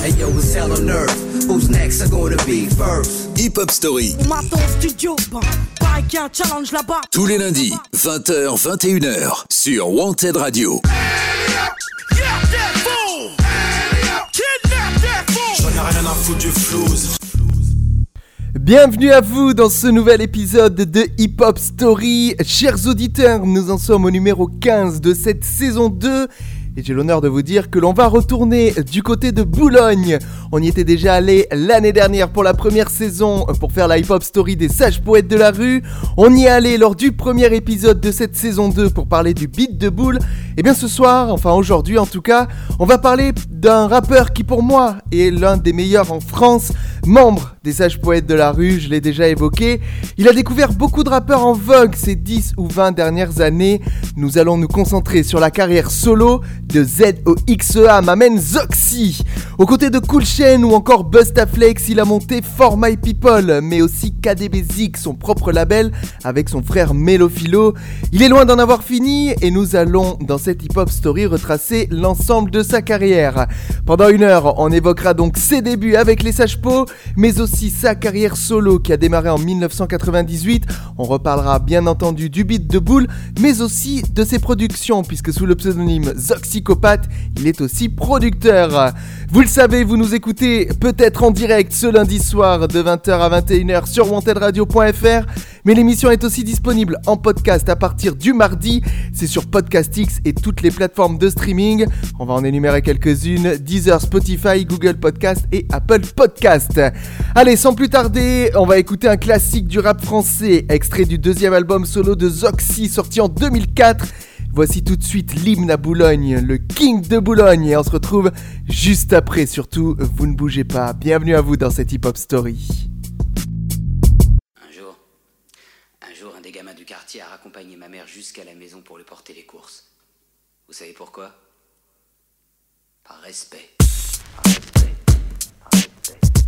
Hey yo, it's hell on earth. Who's next? Are gonna be first? Hip Hop Story. Studio, bah, un challenge là-bas. Tous les lundis, 20h, 21h, sur Wanted Radio. J'en ai rien à foutre du flouze. Bienvenue à vous dans ce nouvel épisode de Hip Hop Story. Chers auditeurs, nous en sommes au numéro 15 de cette saison 2. Et j'ai l'honneur de vous dire que l'on va retourner du côté de Boulogne. On y était déjà allé l'année dernière pour la première saison pour faire la hip-hop story des sages poètes de la rue. On y est allé lors du premier épisode de cette saison 2 pour parler du beat de boule. Et bien ce soir, enfin aujourd'hui en tout cas, on va parler d'un rappeur qui pour moi est l'un des meilleurs en France, membre des sages poètes de la rue, je l'ai déjà évoqué. Il a découvert beaucoup de rappeurs en vogue ces 10 ou 20 dernières années. Nous allons nous concentrer sur la carrière solo de ZOXEA, m'amène Zoxy. Aux côtés de Cool Chain ou encore Bustaflex, il a monté For My People, mais aussi KDB Zik, son propre label, avec son frère Melophilo. Il est loin d'en avoir fini et nous allons, dans cette hip-hop story, retracer l'ensemble de sa carrière. Pendant une heure, on évoquera donc ses débuts avec les Sages mais aussi sa carrière solo qui a démarré en 1998. On reparlera bien entendu du beat de Boule, mais aussi de ses productions, puisque sous le pseudonyme Zoxycopathe, il est aussi producteur. Vous le savez, vous nous écoutez peut-être en direct ce lundi soir de 20h à 21h sur wantedradio.fr, mais l'émission est aussi disponible en podcast à partir du mardi. C'est sur Podcastix et toutes les plateformes de streaming. On va en énumérer quelques-unes Deezer, Spotify, Google Podcast et Apple Podcast. Allez, sans plus tarder, on va écouter un classique du rap français, extrait du deuxième album solo de Zoxy sorti en 2004. Voici tout de suite l'hymne à Boulogne, le King de Boulogne, et on se retrouve juste après. Surtout, vous ne bougez pas. Bienvenue à vous dans cette hip-hop story. Un jour, un jour, un des gamins du quartier a raccompagné ma mère jusqu'à la maison pour lui porter les courses. Vous savez pourquoi? Par respect. Par respect. Par respect.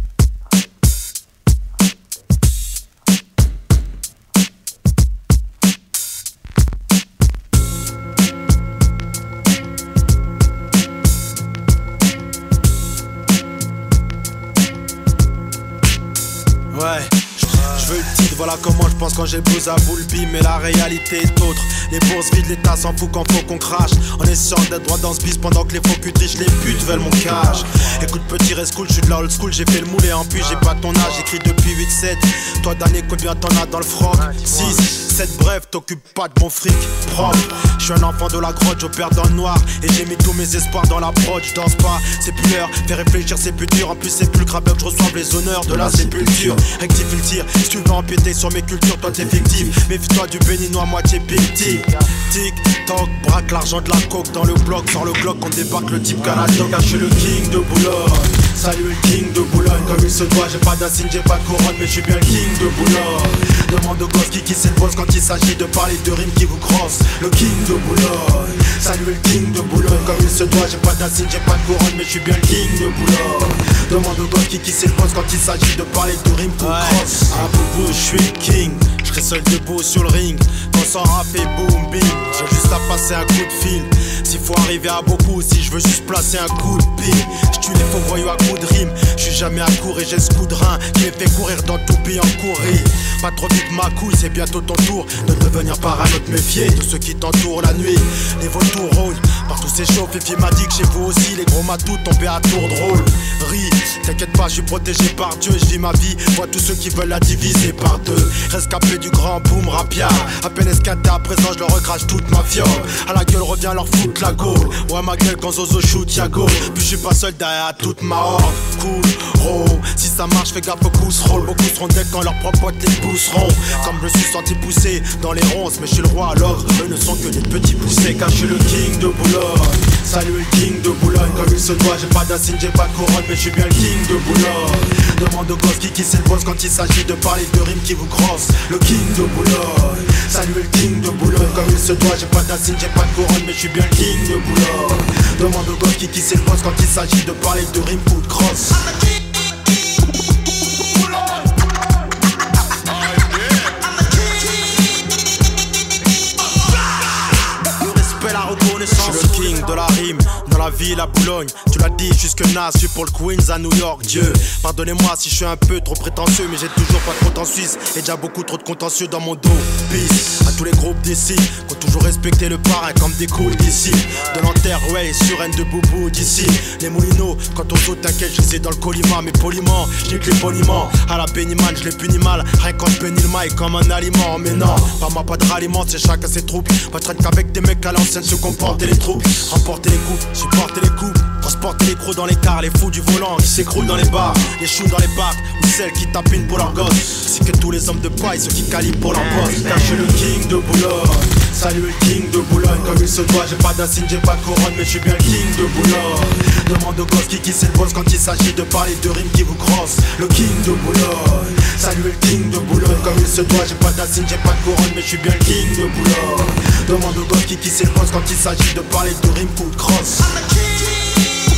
Voilà comment je pense quand j'ai besoin à boule bim Mais la réalité est autre. Les bourses vides, l'État s'en fout quand faut qu'on crache. On est sûr d'être droit dans ce bis pendant que les faux trichent Les putes veulent mon cash. Écoute petit reste cool, je suis de la old school J'ai fait le moule et en plus j'ai pas ton âge J'écris depuis 8-7 Toi d'année combien t'en as dans le froc? 6, 7 bref, t'occupes pas de mon fric propre. Je suis un enfant de la grotte, j'opère dans le noir. Et j'ai mis tous mes espoirs dans la prod Je danse pas, c'est plus l'heure Fais réfléchir, c'est plus dur. En plus c'est plus grave que je reçoive les honneurs de la sépulture. Rectifie le tir, si tu veux empiéter sur mes cultures, toi t'es fictif. Méfie-toi du béninois moitié tic Tic, toc, braque l'argent de la coke dans le bloc Sur le bloc, on débarque le type canadien Car je suis le king de Boulogne. Salut le king de Boulogne. Comme il se doit, j'ai pas d'insigne, j'ai pas de couronne Mais je suis bien le king de Boulogne Demande au gosse qui qui boss quand il s'agit de parler de rimes qui vous crossent. Le king de Boulogne Salut le king de Boulogne. Comme il se doit, j'ai pas d'insigne, j'ai pas de couronne Mais je suis bien le king de Boulogne. Demande au gosse qui qui boss quand il s'agit de parler de rimes qui vous crossent. Boubou, je suis king. Je serai seul debout sur le ring. Quand ça rap et boom bing J'ai juste à passer un coup de fil. S'il faut arriver à beaucoup, si je veux juste placer un coup de pied Je tue les faux voyous à coups de rime. Je suis jamais à court et j'ai ce coup de rein Qui fait courir dans tout pays en courir. Pas trop vite ma couille, c'est bientôt ton tour De devenir parano, te méfier de ceux qui t'entourent la nuit. Les vautours rôdent, partout c'est chaud. Fifi m'a dit que vous aussi les gros matous tombés à tour de rôle. Ris, t'inquiète pas, je suis protégé par Dieu. Je vis ma vie, vois tous ceux qui veulent la diviser par deux. Rescapé du grand boom rapia. À peine escaté à présent, je leur recrache toute ma fiole À la gueule revient leur foutre la gaule. Ouais ma gueule quand Zozo shoot Yago Puis je suis pas seul derrière toute ma horde. Cool, oh, si ça marche fais gaffe au pouce roll Beaucoup seront dead quand leurs propres potes les pousseront Comme je suis senti pousser dans les ronces Mais je suis le roi alors eux ne sont que des petits poussés Car je suis le king de Boulogne. Salut le king de Boulogne Comme il se doit j'ai pas d'insigne j'ai pas de couronne Mais je suis bien le king de Boulogne. Demande au gosse qui qui boss quand il s'agit de parler de rimes qui vous crossent Le king de Boulogne. Salut le king de Boulogne Comme il se doit j'ai pas d'insigne j'ai pas de couronne Mais je suis bien le king de Boulogne. Demande au gosse qui qui boss quand il s'agit de parler de rimes ou de cross la ville à Boulogne. Tu l'as dit, jusque Nas, je suis pour le Queens à New York. Dieu, pardonnez-moi si je suis un peu trop prétentieux, mais j'ai toujours pas de compte en Suisse et déjà beaucoup trop de contentieux dans mon dos. Peace à tous les groupes d'ici, qui ont toujours respecté le parrain comme des cools d'ici. De l'Enterway, sur N de Boubou d'ici. Les moulineaux, quand on saute, t'inquiète, je les ai dans le colima, mais poliment, que les poliment. À la pénimane, je les punis mal, rien quand je bénis le mail comme un aliment. Mais non, pas moi, pas de ralliement, c'est chacun ses troupes. Pas traîne qu'avec des mecs à l'ancienne se comporter les troupes. Remporter les coups, supporter les coups. Transporter les crocs dans les cars, les fous du volant qui s'écroulent dans les bars, les choux dans les bacs, ou celles qui tapinent pour leur gosse. C'est que tous les hommes de paille, ceux qui calibrent pour leur je suis le king de Boulogne. Salut le king de Boulogne, comme il se doit. J'ai pas d'insigne, j'ai pas de couronne, mais je suis bien le king de Boulogne. Demande au gosse qui qui boss quand il s'agit de parler de rimes qui vous crossent. Le king de Boulogne. Salut le king de Boulogne, comme il se doit. J'ai pas d'insigne, j'ai pas de couronne, mais je suis bien le king de Boulogne. Demande au gosse qui qui boss quand il s'agit de parler de rimes qui vous crossent. Le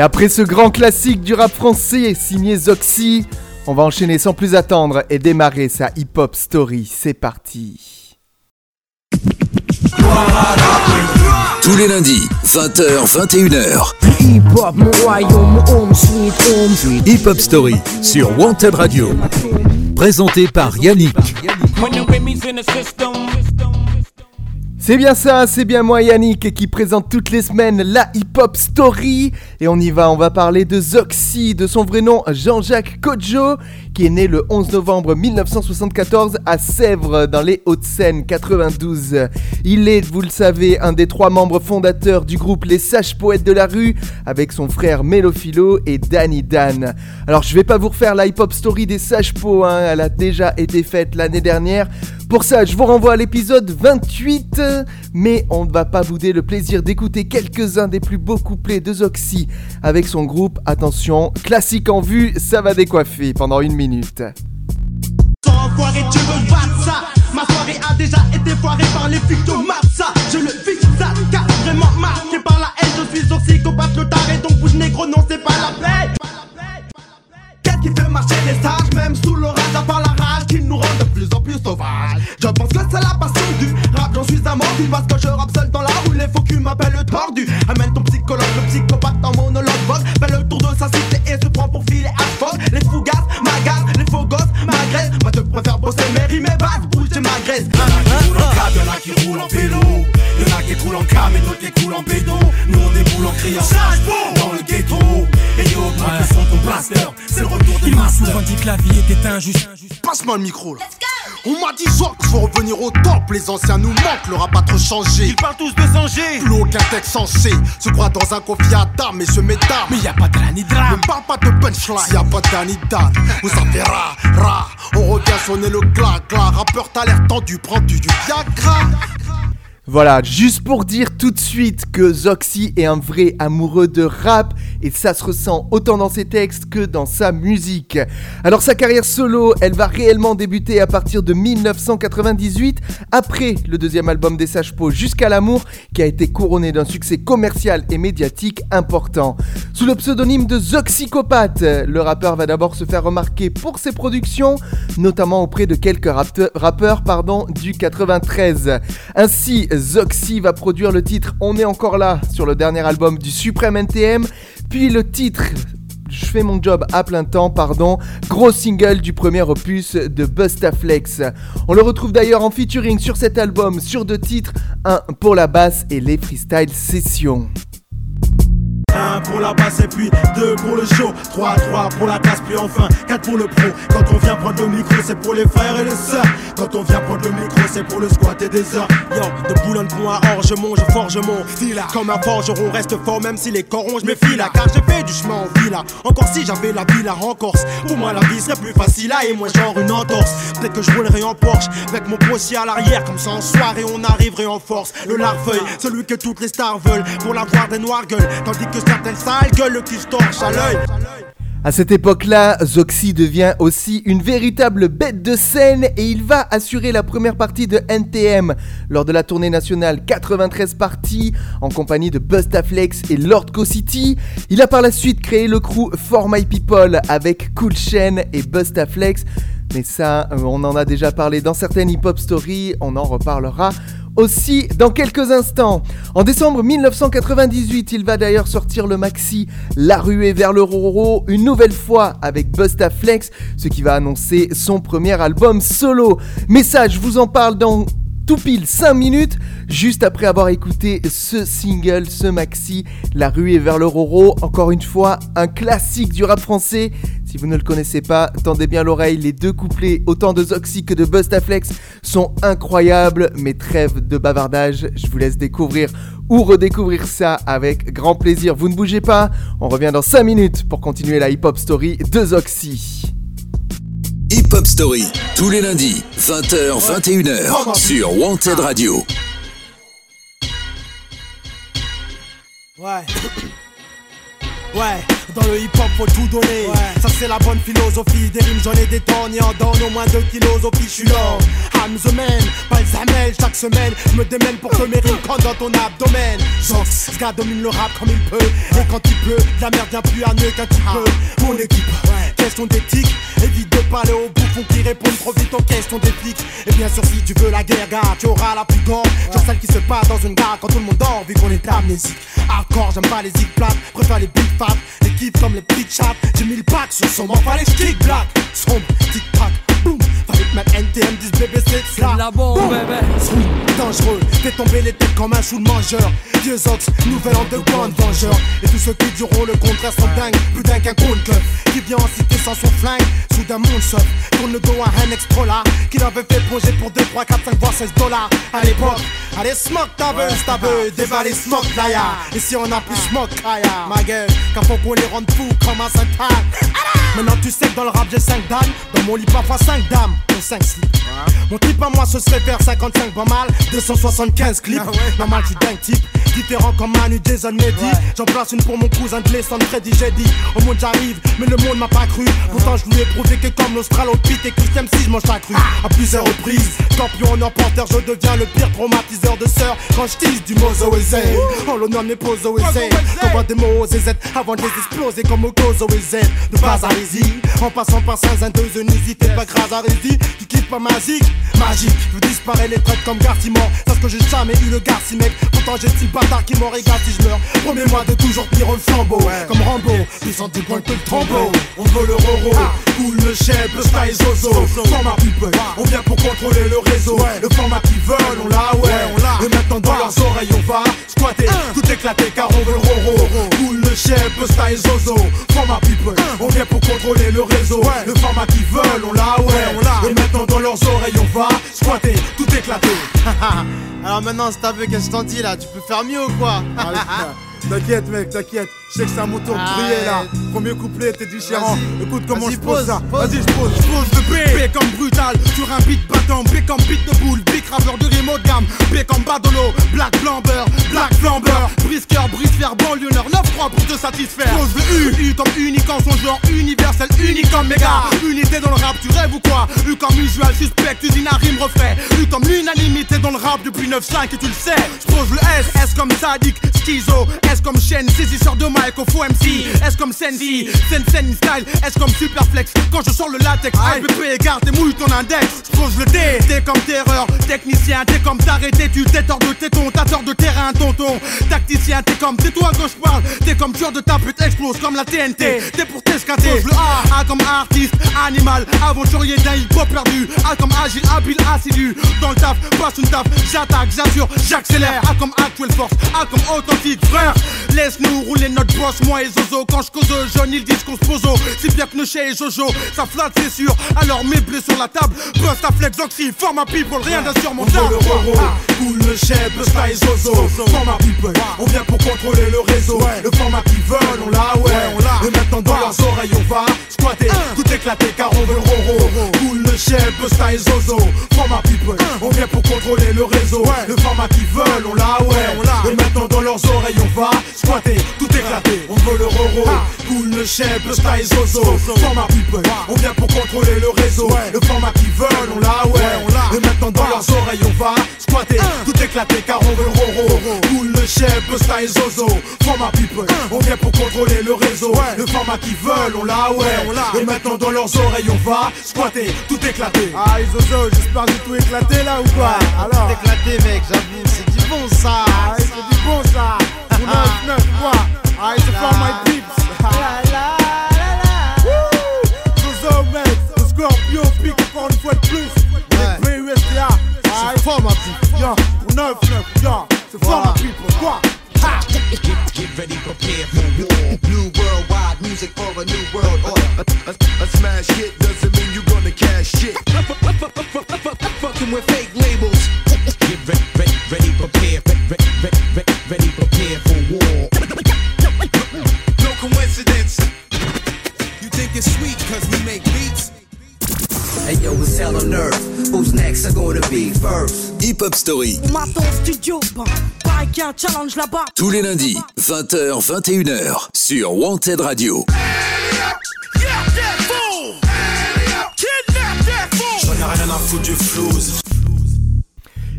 Et après ce grand classique du rap français signé Zoxy, on va enchaîner sans plus attendre et démarrer sa hip-hop story. C'est parti. Tous les lundis, 20h, 21h. Hip hop, mon royaume, home sweet home. Hip Hop Story sur Wanted Radio. Présenté par Yannick. When the C'est bien ça, c'est bien moi Yannick qui présente toutes les semaines la hip-hop story. Et on y va, on va parler de Zoxy, de son vrai nom Jean-Jacques Kodjo, est né le 11 novembre 1974 à Sèvres, dans les Hauts-de-Seine 92. Il est, vous le savez, un des trois membres fondateurs du groupe Les Sages Poètes de la Rue, avec son frère Mélophilo et Danny Dan. Alors je vais pas vous refaire la hip-hop story des Sages Po, hein, elle a déjà été faite l'année dernière. Pour ça, je vous renvoie à l'épisode 28, mais on ne va pas bouder le plaisir d'écouter quelques-uns des plus beaux couplets de Zoxy avec son groupe. Attention, classique en vue, ça va décoiffer pendant une minute. Sans enfoiré, tu veux battre ça. Ma soirée a déjà été foirée par les flics de Mapsa Passe-moi le micro là. On m'a dit genre qu'il faut revenir au temple, les anciens nous manquent, le rap a trop changé. Ils parlent tous de s'anger. Plus aucun texte censé se croit dans un dames, messieurs, mesdames. Mais y a pas de la ni de Ne parle pas de punchline, s'il y a pas d'anidan, vous savez ra, ra. On revient sonner le glas, glas. Rappeur, t'as l'air tendu, prends-tu du Viagra Voilà, juste pour dire tout de suite que Zoxy est un vrai amoureux de rap et ça se ressent autant dans ses textes que dans sa musique. Alors sa carrière solo, elle va réellement débuter à partir de 1998 après le deuxième album des Sages Po Jusqu'à l'amour qui a été couronné d'un succès commercial et médiatique important. Sous le pseudonyme de Zoxycopathe, le rappeur va d'abord se faire remarquer pour ses productions, notamment auprès de quelques rappeurs du 93. Ainsi, Zoxy va produire le titre On est encore là sur le dernier album du Suprême NTM, puis le titre je fais mon job à plein temps, pardon. Gros single du premier opus de Bustaflex. On le retrouve d'ailleurs en featuring sur cet album sur deux titres, un pour la basse et les freestyle sessions. Un pour la basse et puis deux pour le show. Trois, trois pour la classe, puis enfin quatre pour le pro. Quand on vient prendre le micro, c'est pour les frères et les sœurs. Quand on vient prendre le micro, c'est pour le squat et des heures. Yo, de Boulogne-Pont à Orge, je forge mon style. Comme un forgeron, reste fort même si les corons, je me file Car j'ai fait du chemin en villa. Encore si j'avais la villa en Corse. Pour moi, la vie serait plus facile à et moins genre une entorse. Peut-être que je roulerais en Porsche avec mon postier à l'arrière. Comme ça en soirée, on arriverait en force. Le larfeuille, celui que toutes les stars veulent pour l'avoir des noires gueules. Tandis que À cette époque-là, Zoxy devient aussi une véritable bête de scène et il va assurer la première partie de NTM lors de la tournée nationale 93 parties en compagnie de Bustaflex et Lord Co City. Il a par la suite créé le crew For My People avec Cool Chain et Bustaflex. Mais ça, euh, on en a déjà parlé dans certaines hip-hop stories, on en reparlera aussi dans quelques instants. En décembre 1998, il va d'ailleurs sortir le maxi La ruée vers le Roro, une nouvelle fois avec Busta Flex, ce qui va annoncer son premier album solo. Mais ça, je vous en parle dans tout pile 5 minutes, juste après avoir écouté ce single, ce maxi, La ruée vers le Roro. Encore une fois, un classique du rap français. Si vous ne le connaissez pas, tendez bien l'oreille, les deux couplets, autant de Zoxy que de Bustaflex, sont incroyables, mais trêve de bavardage, je vous laisse découvrir ou redécouvrir ça avec grand plaisir. Vous ne bougez pas, on revient dans 5 minutes pour continuer la hip-hop story de Zoxy. Hip Hop Story, tous les lundis, 20h, 21h, sur Wanted Radio. Ouais. Ouais, dans le hip hop faut tout donner. Ça c'est la bonne philosophie. Des rimes j'en ai des tonnes et en donne au moins deux kilos au suis I'm the man, pas le. Chaque semaine, je me démène pour que mes rimes dans ton abdomen. Zox, ce gars domine le rap comme il peut. Et quand il pleut, la merde vient plus à mieux qu'un petit peu. Mon équipe, question d'éthique. Évite de parler aux bouffons qui répondent trop vite aux questions flics. Et bien sûr, si tu veux la guerre, gars, tu auras la plus grande. Genre celle qui se passe dans une gare quand tout le monde dort, vu qu'on est amnésique. Hardcore, j'aime pas les zig plates, préfère les big fat. Les comme les big chaps. J'ai mis le pack sur son pas les stick black. Sombre, tic tac, boum. Fallait que même NTM dise bébé c'est là. La bombe, bébé. dangereux, fais tomber les têtes comme un chou de mangeur. Vieux ox, nouvel an de grande vengeur. Et tous ceux qui diront le contraire sont dingues, plus dingues qu'un compte Qui vient en cité sans son flingue, soudain mon sauf. Tourne le dos à un ex là qui l'avait fait projet pour 2, 3, 4, 5, voire 16 dollars. À l'époque, allez smoke ta buzz, ta buzz, dévaler smoke ya Et si on a plus smoke, kaya, ma gueule, car faut qu'on les rende fous comme un saint Maintenant tu sais que dans le rap j'ai 5 dames, dans mon lit parfois 5 dames, 5 slips. Mon type à moi ce serait faire 55 pas mal, 275 clips. Normal tu dingue type, différent comme Manu Jason Mehdi. J'en place une pour mon cousin de l'Essonne Freddy j'ai dit Au monde j'arrive, mais le monde m'a pas cru. Pourtant je lui ai prouvé que comme l'Australopithèque et que si je mange la cru. À plusieurs reprises, champion en emporteur, je deviens le pire traumatiseur de sœurs quand je tease du mozo En l'honneur de mes poses J'envoie des mots aux avant de les exploser comme au cause Z. De base à en passant par Saint-Zindeuse, n'hésitez pas grâce à Rési. Tu kiffes pas magique, magique. Je disparaître les traites comme Garcimore. Parce que j'ai jamais eu le Garci mec. Pourtant j'ai six bâtards qui m'ont régalé si je meurs. Promets-moi de toujours tenir le flambeau. Comme Rambo, puissant du point que le trombeau. On veut le roro, cool le chef, le style zozo. Format people, on vient pour contrôler le réseau. Le format qu'ils veulent, on l'a, ouais, on l'a. Et maintenant dans leurs oreilles, on va squatter, tout éclater car on veut le roro. Cool le chef, le style zozo. Format people, on vient pour contrôler le réseau. Le format qu'ils veulent, on l'a, ouais, Et maintenant dans leurs oreilles, on va squatter, tout éclater. Alors maintenant, si t'as vu qu'est-ce que je t'en dis là, tu peux faire mieux ou quoi? T'inquiète mec, t'inquiète. Je sais que c'est à mon tour de briller là. Premier couplet était différent. Écoute comment je pose ça. Vas-y, je pose. Je pose de B. B comme brutal. Sur un beat battant. B comme beat de boule. B graveur de rime de gamme. B comme badolo. Black flamber. Black flamber. Brisqueur, brise faire banlieue 9-3 pour te satisfaire. Pose de U. U comme unique en son genre universel. Unique comme méga. Unité dans le rap, tu rêves ou quoi? U comme usual suspect. Usine à rime refait. U comme l'unanimité dans le rap depuis 9-5 et tu le sais. Je pose le S. S comme sadique. Schizo. S comme chaîne. Saisisseur de Mike au faux MC S comme Sensi, Sen Sen style. S comme Superflex? Quand je sors le latex IPP garde et mouille ton index. Pose le D, T comme terreur. Technicien, T comme t'arrêter. Tu t'es hors de téton, t'as tort de terrain tonton. Tacticien, T comme tais-toi quand je parle T'es comme tueur de ta pute explose comme la TNT T'es pour tes escaté. Le A, A comme artiste, animal, aventurier d'un hip-hop perdu. A comme agile, habile, assidu. Dans le taf, passe une taf, j'attaque, j'assure, j'accélère. A comme actuelle force, A comme authentique, frère. Laisse-nous rouler notre boss, moi et Zozo. Quand je cause jeune, ils disent qu'on se pose. Si bien que chez et Jojo, ça flatte, c'est sûr. Alors mes blés sur la table, bust à flex, oxy, forme à people, rien d'insurmontable. Le roro, cool le chef, Busta et Zozo. Format people, on vient pour contrôler le réseau. Le format qu'ils veulent, on l'a, ouais. on l'a. Et maintenant dans leurs oreilles, on va squatter, tout éclater car on veut le roro. Cool le chef, Busta et Zozo. Format people, on vient pour contrôler le réseau. Le format qu'ils veulent, on l'a, ouais. on l'a. Et maintenant dans leurs oreilles, on va squatter, tout éclater. On veut le roro, cool le chef, Busta et Zozo. Format people, on vient pour contrôler le réseau. Le format qu'ils veulent, on l'a, ouais. on l'a. Et maintenant dans leurs oreilles, on va squatter, tout éclater car on veut le roro. Cool le chef, Busta et Zozo. Format people, on vient pour contrôler le réseau. Le format qu'ils veulent, on l'a, ouais. on l'a. Et maintenant dans leurs oreilles, on va squatter, tout éclater. Ah, Zozo, j'espère que tout éclaté là ou quoi Alors Éclaté, mec, j'avoue, c'est du bon ça. Ah, c'est du bon ça. Ou 9-9 quoi Ah, c'est for my peeps. Zozo, mec, le scorpion pique encore une fois de plus. Les PUSTA. C'est fort, ma petite. Yo, ou 9-9, yo, c'est for my people, quoi Ha Get ready, prepare for war. New worldwide music for a new world order. A, a, a smash hit doesn't mean you're gonna cash shit. Fucking with fake on earth. Who's next? Are gonna be first? Hip Hop Story, Maton studio, challenge là-bas. tous les lundis, 20h, 21h, sur Wanted Radio.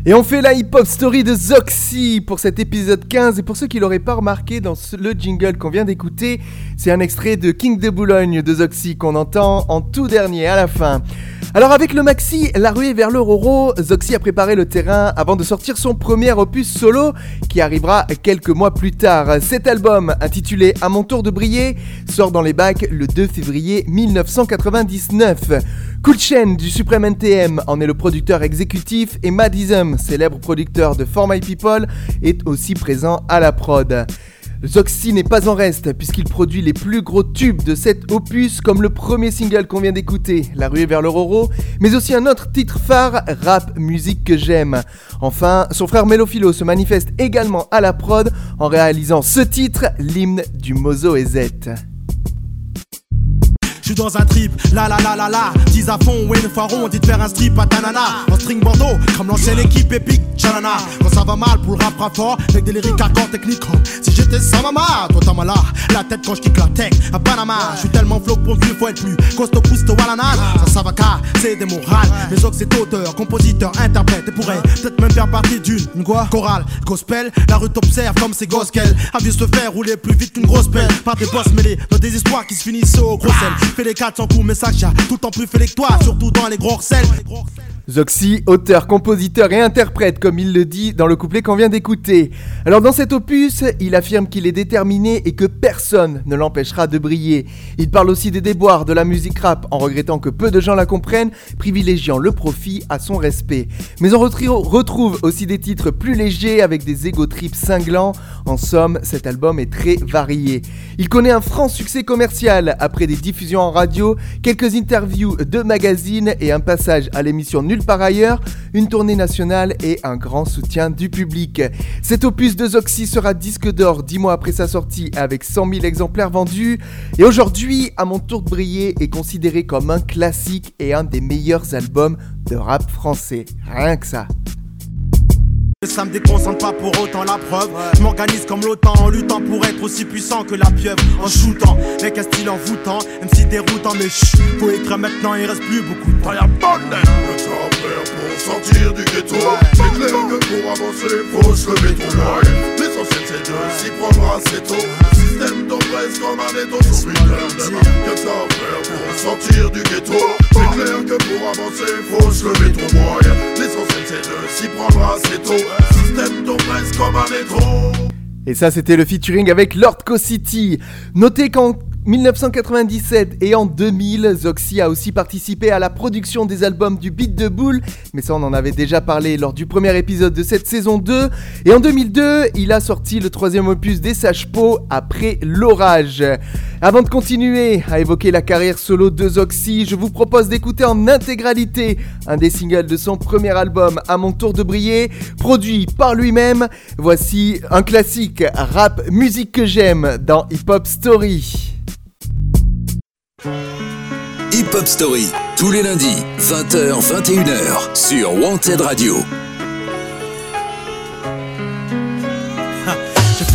Et on fait la hip-hop story de Zoxy pour cet épisode 15. Et pour ceux qui l'auraient pas remarqué dans ce- le jingle qu'on vient d'écouter, c'est un extrait de King de Boulogne de Zoxy qu'on entend en tout dernier à la fin. Alors avec le maxi La ruée vers le Roro, Zoxy a préparé le terrain avant de sortir son premier opus solo qui arrivera quelques mois plus tard. Cet album, intitulé À mon tour de briller, sort dans les bacs le 2 février 1999. Cool Chain du Supreme NTM en est le producteur exécutif et Madism, célèbre producteur de For My People, est aussi présent à la prod. Zoxy n'est pas en reste puisqu'il produit les plus gros tubes de cet opus comme le premier single qu'on vient d'écouter, La ruée vers le Roro, mais aussi un autre titre phare, Rap, musique que j'aime. Enfin, son frère Melophilo se manifeste également à la prod en réalisant ce titre, l'hymne du Mozo et Z. Suis dans un trip, la la la la la. 10 à fond, ouais, une fois rond, on dit de faire un strip à Tanana. En string bandeau, comme l'ancienne équipe épique, Chanana. Quand ça va mal pour le rap fort, avec des lyriques hardcore techniques. oh. Si j'étais sans maman, toi t'as mal là. La tête quand je kick la tech à Panama. Je suis tellement flow pour qu'il faut être plus costaud, pousto à la nage. Ça, ça va car, c'est des morales. Mais Ox c'est auteur, compositeur, interprète. Et pourrait peut-être même faire partie d'une chorale, gospel. La rue t'observe comme c'est gospel. A vu se faire rouler plus vite qu'une grosse pelle. Par des boss mêlés dans des histoires qui se finissent au gros sel. Fais les 400 coups, mais tient tout le temps plus fait que toi. Surtout dans les gros sels. Zoxy, auteur, compositeur et interprète, comme il le dit dans le couplet qu'on vient d'écouter. Alors dans cet opus, il affirme qu'il est déterminé et que personne ne l'empêchera de briller. Il parle aussi des déboires de la musique rap, en regrettant que peu de gens la comprennent, privilégiant le profit à son respect. Mais on retrouve aussi des titres plus légers avec des ego trips cinglants. En somme, cet album est très varié. Il connaît un franc succès commercial après des diffusions en radio, quelques interviews de magazines et un passage à l'émission Nulle part ailleurs, une tournée nationale et un grand soutien du public. Cet opus de Zoxy sera disque d'or dix mois après sa sortie avec 100 000 exemplaires vendus. Et aujourd'hui, à mon tour de briller, est considéré comme un classique et un des meilleurs albums de rap français. Rien que ça. Ça me déconcentre pas pour autant la preuve. Je m'organise comme l'OTAN en luttant pour être aussi puissant que la pieuvre. En shootant, avec un style envoûtant, même si déroutant, mais chut, faut écrire maintenant, il reste plus beaucoup de temps. Y'a de Le temps pour sortir du ghetto. C'est clair que pour avancer, faut se lever loin. L'essentiel c'est de s'y prendre assez tôt. Système t'oppresse comme un étau sur. Que ça faire pour sortir du ghetto. C'est clair que pour avancer, faut se lever tout loin. L'essentiel c'est de s'y prendre assez tôt. Système t'oppresse comme un étau. Et ça, c'était le featuring avec Lord Co City. Notez qu'en 1997 et en 2000, Zoxy a aussi participé à la production des albums du Beat de Boule, mais ça on en avait déjà parlé lors du premier épisode de cette saison 2. Et en 2002, il a sorti le troisième opus des Sages-Peaux après l'orage. Avant de continuer à évoquer la carrière solo de Zoxy, je vous propose d'écouter en intégralité un des singles de son premier album À mon tour de briller, produit par lui-même. Voici un classique rap musique que j'aime dans Hip Hop Story. Hip Hop Story, tous les lundis, 20h, 21h, sur Wanted Radio.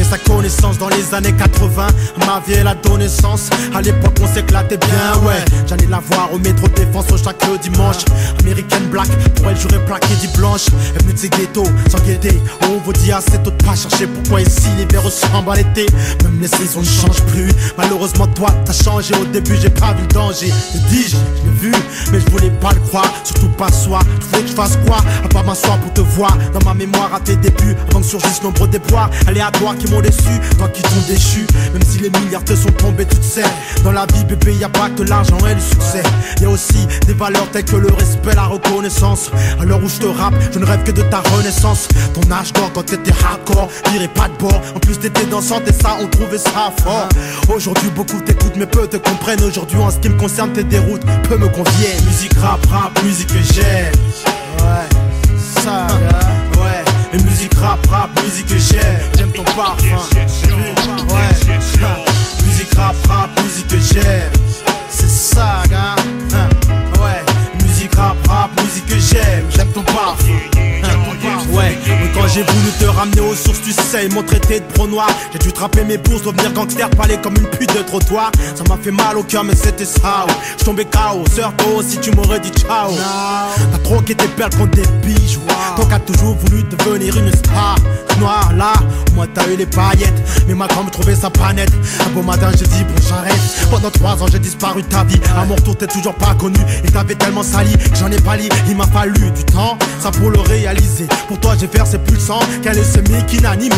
Sa connaissance dans les années 80 Ma vie donné sens À l'époque on s'éclatait bien ouais. J'allais la voir au métro défense au chaque dimanche. American Black pour elle j'aurais plaqué dit blanche. Elle venue de ses ghettos sans guetter On vous dit assez tôt de pas chercher pourquoi ici l'hiver ressemble à l'été. Même les saisons ne changent plus. Malheureusement toi t'as changé. Au début j'ai pas vu le danger. Te dis-je, je l'ai vu mais je voulais pas le croire. Surtout pas soi, tu voulais que je fasse quoi? À pas m'asseoir pour te voir. Dans ma mémoire à tes débuts Avant que surgissent nombreux déboires Aléatoires qui m'ont déçu, toi qui t'ont déchu. Même si les milliards te sont tombés, tu te sais Dans la vie bébé y a pas que l'argent et le succès. Y a aussi des valeurs telles que le respect, la reconnaissance. À l'heure où je te rappe, je ne rêve que de ta renaissance. Ton âge d'or quand t'étais hardcore, dirais pas de bord. En plus t'étais dansante et ça on trouvait ça fort. Aujourd'hui beaucoup t'écoutent mais peu te comprennent. Aujourd'hui en ce qui me concerne tes déroutes, peu me conviennent. Musique rap, rap, musique que j'aime. Ouais, ça musique rap, rap, musique que j'aime J'aime ton parfum ils m'ont traité de pro noir. J'ai dû trapper mes bourses, devenir gangster, parler comme une pute de trottoir. Ça m'a fait mal au cœur, mais c'était ça. ouais. Je tombais KO, sœur, toi aussi tu m'aurais dit ciao. T'as troqué tes perles contre des bijoux. Qui as toujours voulu devenir une star. Noir là, moi t'as eu les paillettes. Mais ma grand me trouvait sa planète. Un beau matin, j'ai dit bon, j'arrête. Pendant trois ans, j'ai disparu de ta vie. À mon retour, t'es toujours pas connu. Et t'avais tellement sali que j'en ai pas li. Il m'a fallu du temps, ça pour le réaliser. Pour toi, j'ai versé plus le sang qu'un leucémie qui n'anime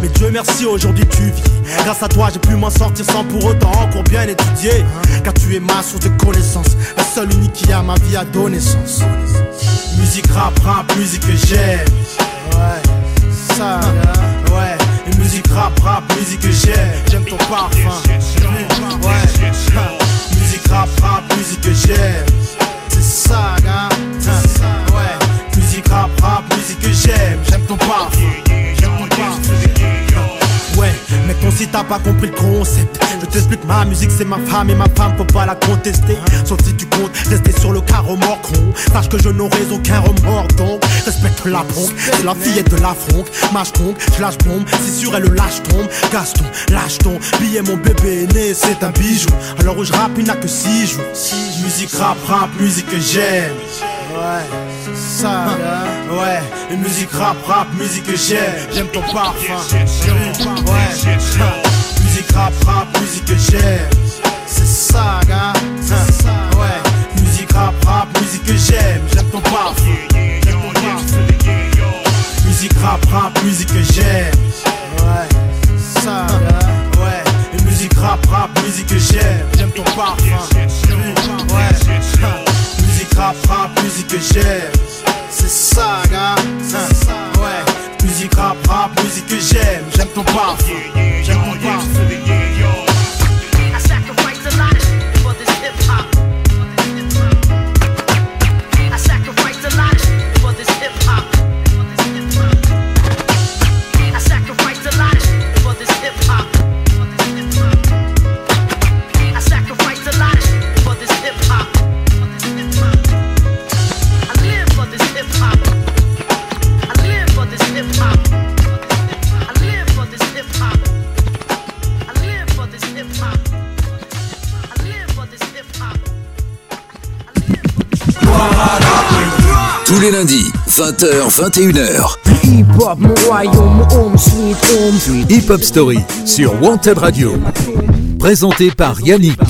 Mais Dieu merci, aujourd'hui tu vis. Grâce à toi, j'ai pu m'en sortir sans pour autant encore bien étudier. Car tu es ma source de connaissances. La seule unique qui a ma vie à donner sens. Musique rap, rap, musique que j'aime. Ouais, ça, ouais. Musique rap, rap, musique que j'aime. J'aime ton parfum. Ouais, musique rap, rap, musique que j'aime. C'est ça, gars. Ouais, musique rap, rap, musique que j'aime. J'aime ton parfum. Mais ton si t'as pas compris le concept Je t'explique ma musique c'est ma femme et ma femme faut pas la contester. Sauf si tu comptes rester sur le carreau mort con Sache que je n'aurai aucun remords donc Respecte la bronque, c'est la fillette de la fronque Mâche donc, je lâche bombe, si sur elle le lâche tombe Gaston, lâche ton billet mon bébé est né c'est un bijou. Alors où je rappe il n'a que 6 jours. Musique rap rap, musique que j'aime Ouais, ça, ouais, et musique rap, rap, musique que j'aime, j'aime ton parfum, ouais, musique rap, rap, musique que j'aime, c'est ça, gars, ouais, musique rap, rap, musique que j'aime, j'aime ton parfum, musique rap, rap, musique que j'aime, ouais, ça, ouais, et musique rap, rap, musique que j'aime, j'aime ton parfum, ouais, rap, rap, musique que j'aime. C'est ça, gars. Hein, Ouais, musique rap, rap, musique que j'aime. J'aime ton parfum. J'aime ton parfum. Les lundis, 20h, 21h. Hip hop, mon royaume, home sweet home sweet. Hip Hop Story sur Wanted Radio. Présenté par Yannick.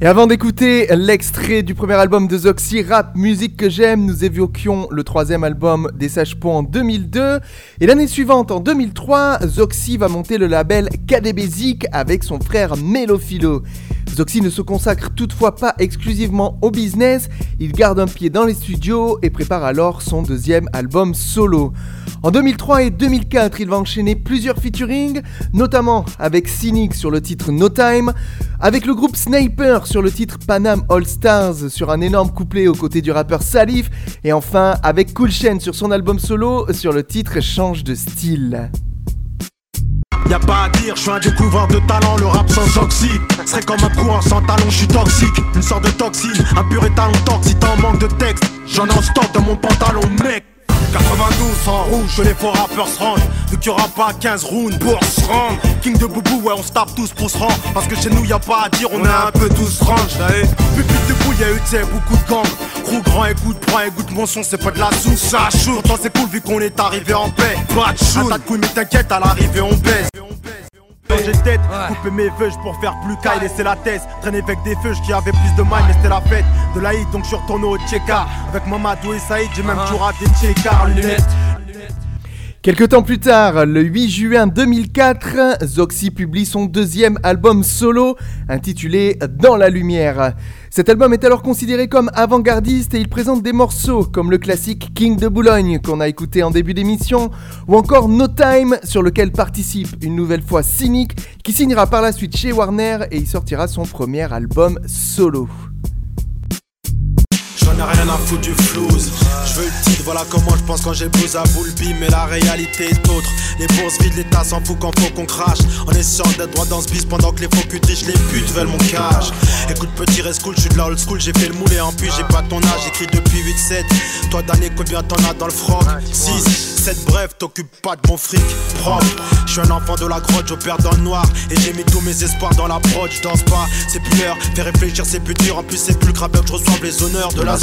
Et avant d'écouter l'extrait du premier album de Zoxy, Rap, musique que j'aime, nous évoquions le troisième album des Sages en 2002. Et l'année suivante, en 2003, Zoxy va monter le label KDB Zik avec son frère Melophilo. Zoxy ne se consacre toutefois pas exclusivement au business, il garde un pied dans les studios et prépare alors son deuxième album solo. En 2003 et 2004, il va enchaîner plusieurs featuring, notamment avec Cynic sur le titre No Time, avec le groupe Sniper sur le titre Panam All Stars sur un énorme couplet aux côtés du rappeur Salif, et enfin avec Cool Shen sur son album solo sur le titre Change de style. Y'a pas à dire, je suis un découvreur de talent, le rap sans oxyde. Serait comme un courant sans talon, je suis toxique. Une sorte de toxine, un pur étalon toxique en manque de texte, j'en ai en stock dans mon pantalon mec 92 en rouge, les faux rappeurs se rangent Vu qu'il y aura pas 15 rounds pour se rendre. King de Boubou, ouais on se tape tous pour se rendre. Parce que chez nous y'a pas à dire, on, est un peu tous range Pupille de boule, y'a eu t'sais beaucoup de gangs. Gros grand, écoute, prends, écoute mon son, c'est pas de la soupe, ça chaud Pourtant c'est cool vu qu'on est arrivé en paix. Pas de un tas de couilles mais t'inquiète, à l'arrivée on baise Changer de tête, couper mes feuilles pour faire plus qu'à laisser la thèse. Traîner avec des feuilles qui avaient plus de mal, mais c'était la fête de la hit, donc je suis retourné au Tcheka. Avec Mamadou et Saïd, j'ai même toujours des Tcheka lunettes. Quelques temps plus tard, le 8 juin 2004, Zoxy publie son deuxième album solo intitulé Dans la lumière. Cet album est alors considéré comme avant-gardiste et il présente des morceaux comme le classique King de Boulogne qu'on a écouté en début d'émission ou encore No Time sur lequel participe une nouvelle fois Cynic qui signera par la suite chez Warner et y sortira son premier album solo. J'en ai rien à foutre du flouze. Je veux le titre, voilà comment je pense quand j'ai à boulby. Mais la réalité est autre. Les bourses vides, l'État s'en fout quand faut qu'on crache. En essayant d'être droit dans ce bis pendant que les faux culs trichent, les putes veulent mon cash. Écoute, petit reste cool, je suis de la old school. J'ai fait le moulé en plus, j'ai pas ton âge, j'écris depuis 8-7. Toi, d'année, combien t'en as dans le froc? 6, 7, bref, t'occupes pas de mon fric propre. Je suis un enfant de la grotte, j'opère dans le noir. Et j'ai mis tous mes espoirs dans la prod. Je danse pas, c'est plus l'heure. Fais réfléchir, c'est plus dur. En plus, c'est plus le que je reçoive les honneurs de la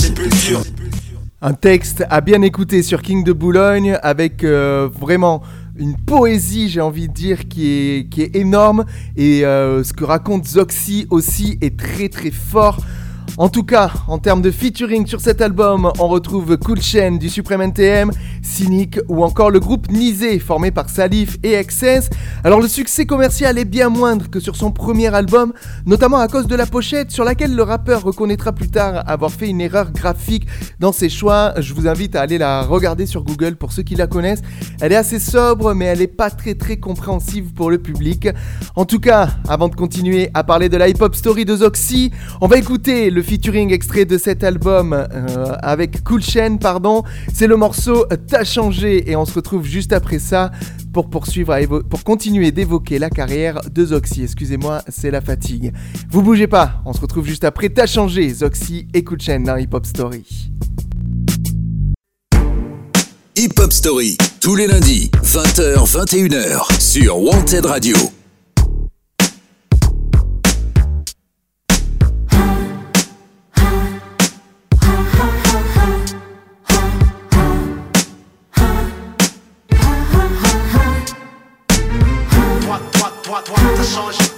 Un texte à bien écouter sur King de Boulogne avec euh, vraiment une poésie, j'ai envie de dire, qui est, qui est énorme. Et euh, ce que raconte Zoxy aussi est très très fort. En tout cas, en termes de featuring sur cet album, on retrouve Cool Chain du Supreme NTM, Cynic ou encore le groupe Nizé formé par Salif et XS. Alors le succès commercial est bien moindre que sur son premier album, notamment à cause de la pochette sur laquelle le rappeur reconnaîtra plus tard avoir fait une erreur graphique dans ses choix. Je vous invite à aller la regarder sur Google pour ceux qui la connaissent. Elle est assez sobre mais elle n'est pas très très compréhensive pour le public. En tout cas, avant de continuer à parler de la hip-hop story de Zoxy, on va écouter le featuring extrait de cet album euh, avec Cool Chain, pardon. C'est le morceau T'as changé et on se retrouve juste après ça pour poursuivre, pour continuer d'évoquer la carrière de Zoxy. Excusez-moi, c'est la fatigue. Vous bougez pas, on se retrouve juste après T'as changé, Zoxy et Cool Chain dans Hip Hop Story. Hip Hop Story, tous les lundis, 20h, 21h, sur Wanted Radio. Toi, toi,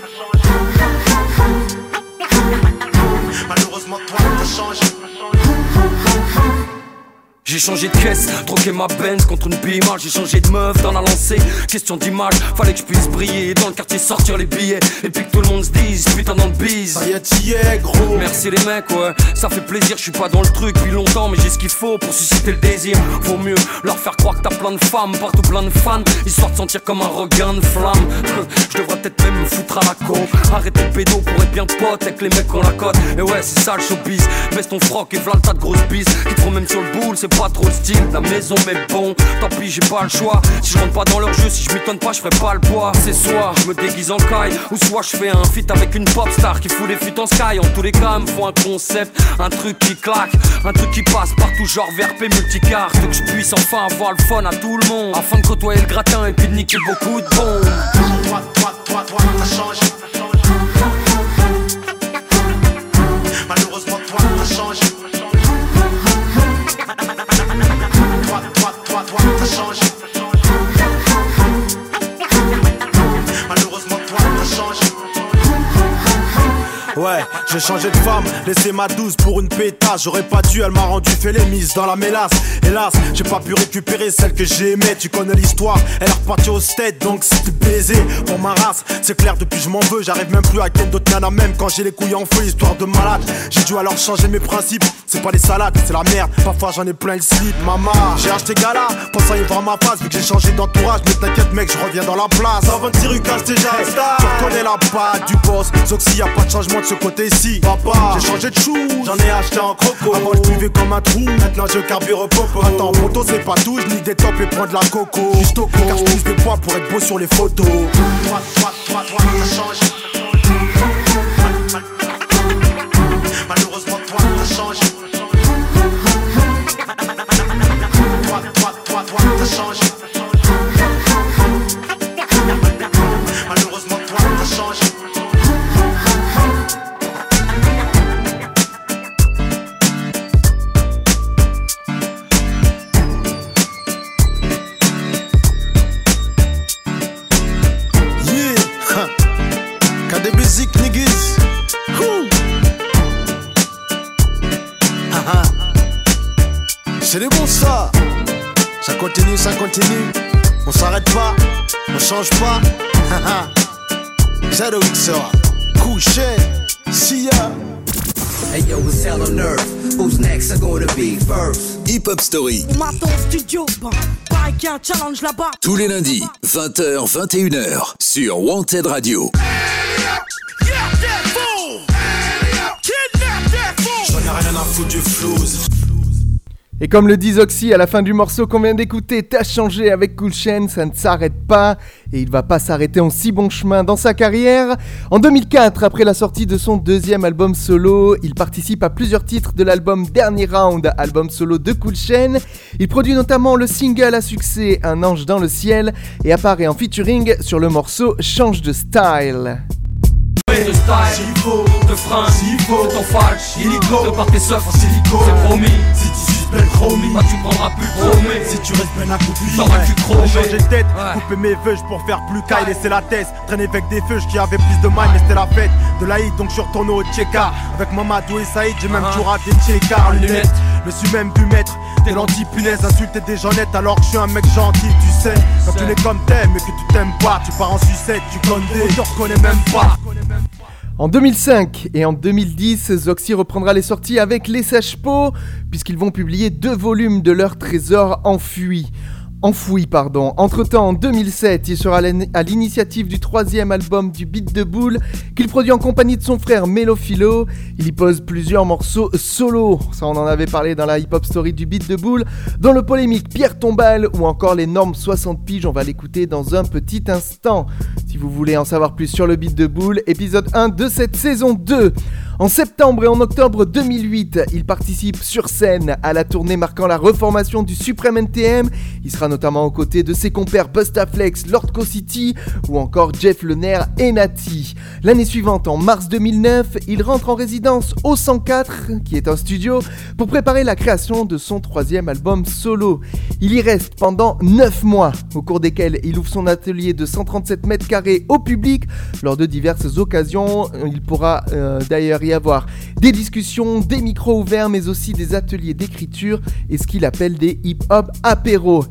J'ai changé de caisse, troqué ma Benz contre une bimage J'ai changé de meuf dans la lancée, question d'image. Fallait que je puisse briller, dans le quartier sortir les billets. Et puis que tout le monde se dise, putain dans le bise. Ça y est, t'y es, gros. Merci les mecs, ouais, ça fait plaisir, je suis pas dans le truc depuis longtemps Mais j'ai ce qu'il faut pour susciter le désir. Vaut mieux leur faire croire que t'as plein de femmes, partout plein de fans Histoire de sentir comme un regain de flamme. Je devrais peut-être même me foutre à la con Arrêter le pédo pour être bien pote avec les mecs qu'on la cote Et ouais, c'est ça le showbiz, baisse ton froc et v'là le tas de grosses bises Qui te font même sur le boule, c'est pas trop le style la maison mais bon. Tant pis j'ai pas le choix. Si je rentre pas dans leur jeu Si je m'étonne pas je ferai pas le poids. C'est soit je me déguise en caille Ou soit je fais un feat avec une pop star Qui fout les fuites en sky. En tous les cas me faut un concept Un truc qui claque Un truc qui passe partout genre VRP multicarte. Que je puisse enfin avoir le fun à tout le monde Afin de côtoyer le gratin et puis de niquer beaucoup de bombes Toi, toi, toi, toi, t'as changé. Malheureusement, toi, t'as changé. Ouais, j'ai changé de femme, laissé ma douce pour une pétasse. J'aurais pas dû, elle m'a rendu fait les mises dans la mélasse. Hélas, j'ai pas pu récupérer celle que j'aimais. Tu connais l'histoire, elle est repartie au state, donc c'était baisé. Pour ma race, c'est clair, depuis je m'en veux. J'arrive même plus à ken d'autres nanas, même quand j'ai les couilles en feu, histoire de malade. J'ai dû alors changer mes principes. C'est pas les salades, c'est la merde. Parfois j'en ai plein le slip, maman. J'ai acheté gala, pensant y voir ma face, vu que j'ai changé d'entourage. Mais t'inquiète, mec, je reviens dans la place. Avant de rue, cache déjà star. Tu reconnais la patte du boss, sauf s'il y a pas de changement de ce côté-ci. Papa, j'ai changé de chou, j'en ai acheté en croco. Avant je buvais comme un trou, maintenant je carbure popo. Attends, moto c'est pas tout, je des tops et prends de la coco. Juste au car je pousse des poids pour être beau sur les photos. Toi, toi, toi, toi, ça change. Malheureusement, toi, ça change. Toi, toi, toi, toi, ça change. C'est les bons ça. Ça continue, ça continue. On s'arrête pas, on change pas. Zero XR. Couché, Sia. Hey yo, it's hell on earth. Who's next? Are gonna be first? Hip Hop Story, On m'attend au studio, bah, pareil qu'il y a un challenge là-bas. tous les lundis, 20h, 21h, sur Wanted Radio. J'en ai rien à foutre du flouze. Et comme le dit Zoxy à la fin du morceau qu'on vient d'écouter, t'as changé avec Cool Chain, ça ne s'arrête pas et il va pas s'arrêter en si bon chemin dans sa carrière. En 2004, après la sortie de son deuxième album solo, il participe à plusieurs titres de l'album Dernier Round, album solo de Cool Chain. Il produit notamment le single à succès Un ange dans le ciel et apparaît en featuring sur le morceau Change de style. Belle chromie, Bah tu prendras plus chromé. Si tu restes ben accompli, T'auras ouais. changé de tête, Ouais. couper mes veuches pour faire plus qu'à laisser la tête. Traîner avec des feuches qui avaient plus de mal, mais c'était la fête de la hit, donc je suis retourné au Tcheka. Avec Mamadou et Saïd, j'ai même Uh-huh. toujours raté Tcheka en lunettes. Me suis même vu mettre des lentilles punaises, insulter des gens nets alors que je suis un mec gentil, tu sais. Quand tu n'es comme t'aimes mais que tu t'aimes pas, tu pars en sucette, tu connais, tu reconnais même pas. En 2005 et en 2010, Zoxy reprendra les sorties avec les Sages-Peaux, puisqu'ils vont publier deux volumes de leur trésor enfui. Enfoui, pardon. Entre-temps, en 2007, il sera à l'in- à l'initiative du troisième album du Beat de Boule, qu'il produit en compagnie de son frère Mélophilo. Il y pose plusieurs morceaux solo, ça on en avait parlé dans la hip-hop story du Beat de Boule, dont le polémique Pierre Tombal ou encore les normes 60 piges, on va l'écouter dans un petit instant. Si vous voulez en savoir plus sur le Beat de Boule, épisode 1 de cette saison 2. En septembre et en octobre 2008, il participe sur scène à la tournée marquant la reformation du Supreme NTM. Il sera notamment aux côtés de ses compères Bustaflex, Lord Co City ou encore Jeff Lener et Nati. L'année suivante, en mars 2009, il rentre en résidence au 104, qui est un studio, pour préparer la création de son troisième album solo. Il y reste pendant 9 mois, au cours desquels il ouvre son atelier de 137 mètres carrés au public. Lors de diverses occasions, il pourra euh, d'ailleurs y avoir des discussions, des micros ouverts, mais aussi des ateliers d'écriture et ce qu'il appelle des hip-hop apéros.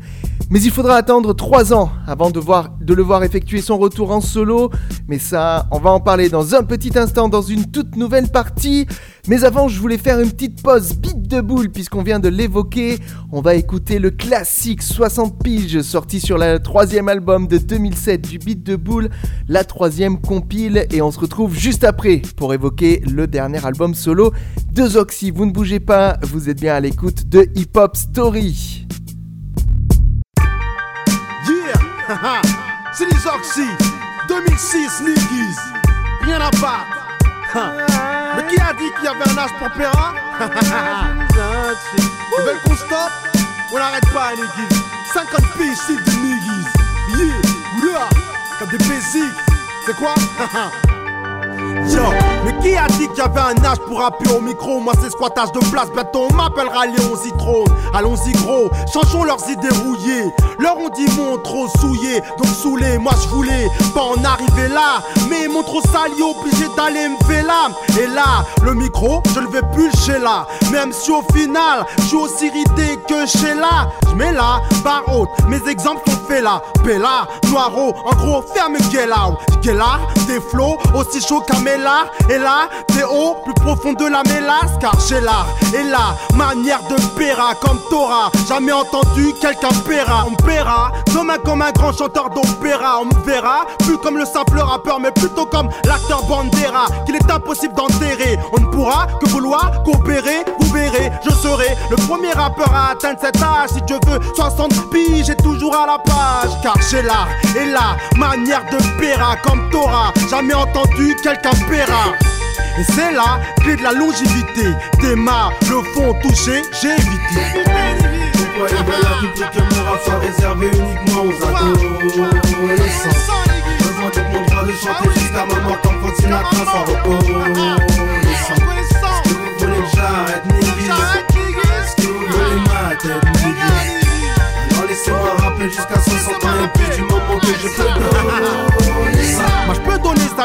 Mais il faudra attendre 3 ans avant de, voir, de le voir effectuer son retour en solo. Mais ça, on va en parler dans un petit instant, dans une toute nouvelle partie. Mais avant, je voulais faire une petite pause beat de boule, puisqu'on vient de l'évoquer. On va écouter le classique 60 piges, sorti sur le troisième album de 2007 du beat de boule, la troisième compile. Et on se retrouve juste après pour évoquer le dernier album solo de Zoxy. Vous ne bougez pas, vous êtes bien à l'écoute de Hip Hop Story. Yeah, c'est les Oxy, 2006 niggas, rien à. Hein. Mais qui a dit qu'il y avait un âge pour Péra Ils veulent qu'on stoppe On n'arrête pas niggas, 50 piges c'est de niggas. Yeah, oula, comme des basics, c'est quoi? Mais qui a dit qu'il y avait un âge pour appuyer au micro? Moi c'est squattage de place, bientôt on m'appellera Léon Citrone Allons-y gros, changeons leurs idées rouillées. Leur on dit mon trop souillé, donc saoulé Moi je voulais pas en arriver là. Mais mon trop sali obligé d'aller me faire là. Et là, le micro, je le vais plus chez là. Même si au final, je suis aussi irrité que chez là. Je mets là, barre haute, mes exemples sont faits là. Bella, Noiro, en gros ferme Guella Guella, des flots aussi chaud qu'Amela Et là, t'es haut, plus profond de la mélasse Car j'ai l'art et la manière de péra Comme Torah, jamais entendu quelqu'un péra On paiera, demain comme un grand chanteur d'opéra. On me verra, plus comme le simple rappeur Mais plutôt comme l'acteur Bandera Qu'il est impossible d'enterrer. On ne pourra que vouloir coopérer Vous verrez, je serai le premier rappeur à atteindre cet âge. Si Dieu veut 60 piges, j'ai toujours à la page. Car j'ai l'art et la manière de péra Comme Torah, jamais entendu quelqu'un et c'est là, clé de la longévité. Des mains, le fond touché, j'ai évité. Pourquoi veulent à tout prix que mon rap soit réservé uniquement aux adolescents de mon droit de chanter jusqu'à ma mort comme Frank Sinatra sans reconnaissant Est-ce que vous voulez que j'arrête, niggas Est-ce que vous voulez ma tête, niggas Alors laissez-moi rapper jusqu'à 60 ans et puis du moment que je peux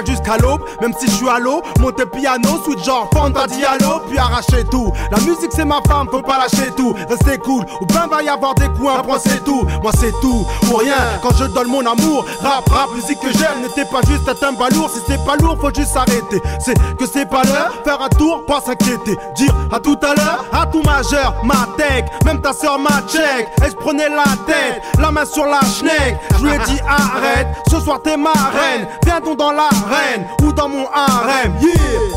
jusqu'à l'aube, même si je suis à l'eau. Monter piano, switch genre Fanta Diallo, puis arracher tout. La musique c'est ma femme, faut pas lâcher tout. Rester cool, ou ben va y avoir des coups, un point c'est tout. Moi c'est tout, ou rien. Quand je donne mon amour, rap, rap, musique que j'aime, n'était pas juste un balourd. Si c'est pas lourd, faut juste s'arrêter. C'est que c'est pas l'heure, faire un tour, pas s'inquiéter. Dire à tout à l'heure, à tout majeur, ma tech, même ta soeur ma check. Elle se prenait la tête, la main sur la schneck. Je lui ai dit arrête, ce soir t'es ma reine. Viens donc dans ou dans mon harem. Yeah,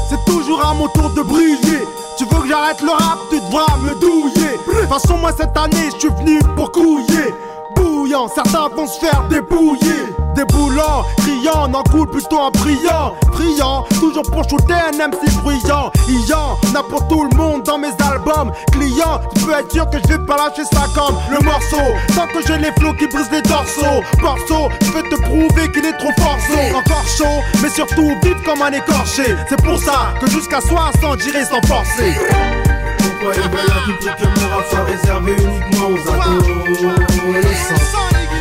c'est toujours à mon tour de briller. Tu veux que j'arrête le rap, tu devras me douiller. De toute façon, moi cette année, je suis venu pour couiller. Certains vont se faire débouiller. Déboulant, criant, n'en coule plutôt en priant. Friant, toujours pour shooter un MC bruyant. Ayant, n'a pour tout le monde dans mes albums. Client, tu peux être sûr que je vais pas lâcher ça comme le morceau. Tant que j'ai les flots qui brisent les dorsaux. Morceau, je vais te prouver qu'il est trop forceau. Encore chaud, mais surtout vif comme un écorché. C'est pour ça que jusqu'à 60 j'irai sans forcer. Ils veulent à tout que mon rap soit réservé uniquement aux adolescents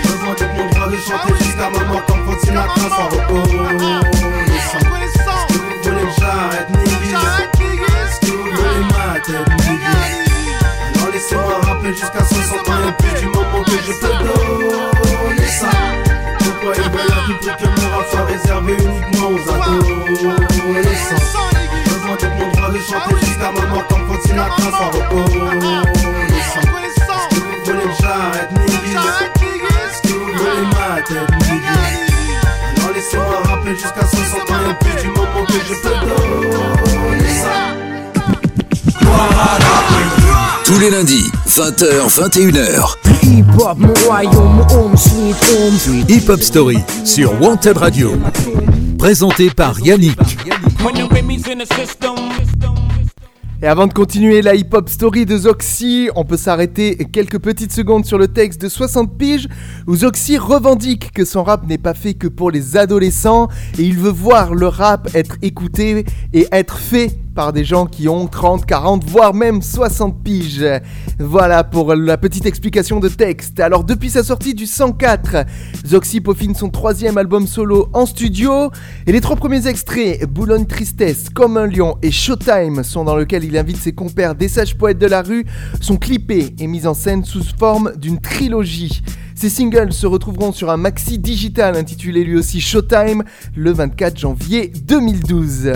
Besoin de mon droit de chanter jusqu'à ma mort comme Frank Sinatra sans reconnaissant Est-ce que vous voulez que j'arrête, niggas Est-ce que vous voulez ma tête, niggas Alors laissez-moi rapper jusqu'à 60 ans et puis du moment que je peux donner ça. Pourquoi ils veulent à tout prix que mon rap soit réservé uniquement aux adolescents Besoin de mon droit chanter jusqu'à ma mort comme Frank Sinatra sans reconnaissant Est-ce que vous voulez que j'arrête, niggas Est-ce que vous voulez ma tête, niggas Alors laissez-moi rapper jusqu'à 60 ans et puis du moment que je peux donner ça Tous les lundis, 20h, 21h. Hip hop, mon royaume, mon home sweet home sweet. Hip Hop Story sur Wanted Radio. Présenté par Yannick. When the Remy's in the system. Et avant de continuer la hip-hop story de Zoxy, on peut s'arrêter quelques petites secondes sur le texte de 60 piges où Zoxy revendique que son rap n'est pas fait que pour les adolescents et il veut voir le rap être écouté et être fait par des gens qui ont 30, 40, voire même 60 piges. Voilà pour la petite explication de texte. Alors depuis sa sortie du 104, Zoxy peaufine son troisième album solo en studio et les trois premiers extraits, Boulogne Tristesse, Comme un lion et Showtime, sont dans lequel il invite ses compères des sages poètes de la rue, sont clippés et mis en scène sous forme d'une trilogie. Ces singles se retrouveront sur un maxi digital intitulé lui aussi Showtime le 24 janvier 2012.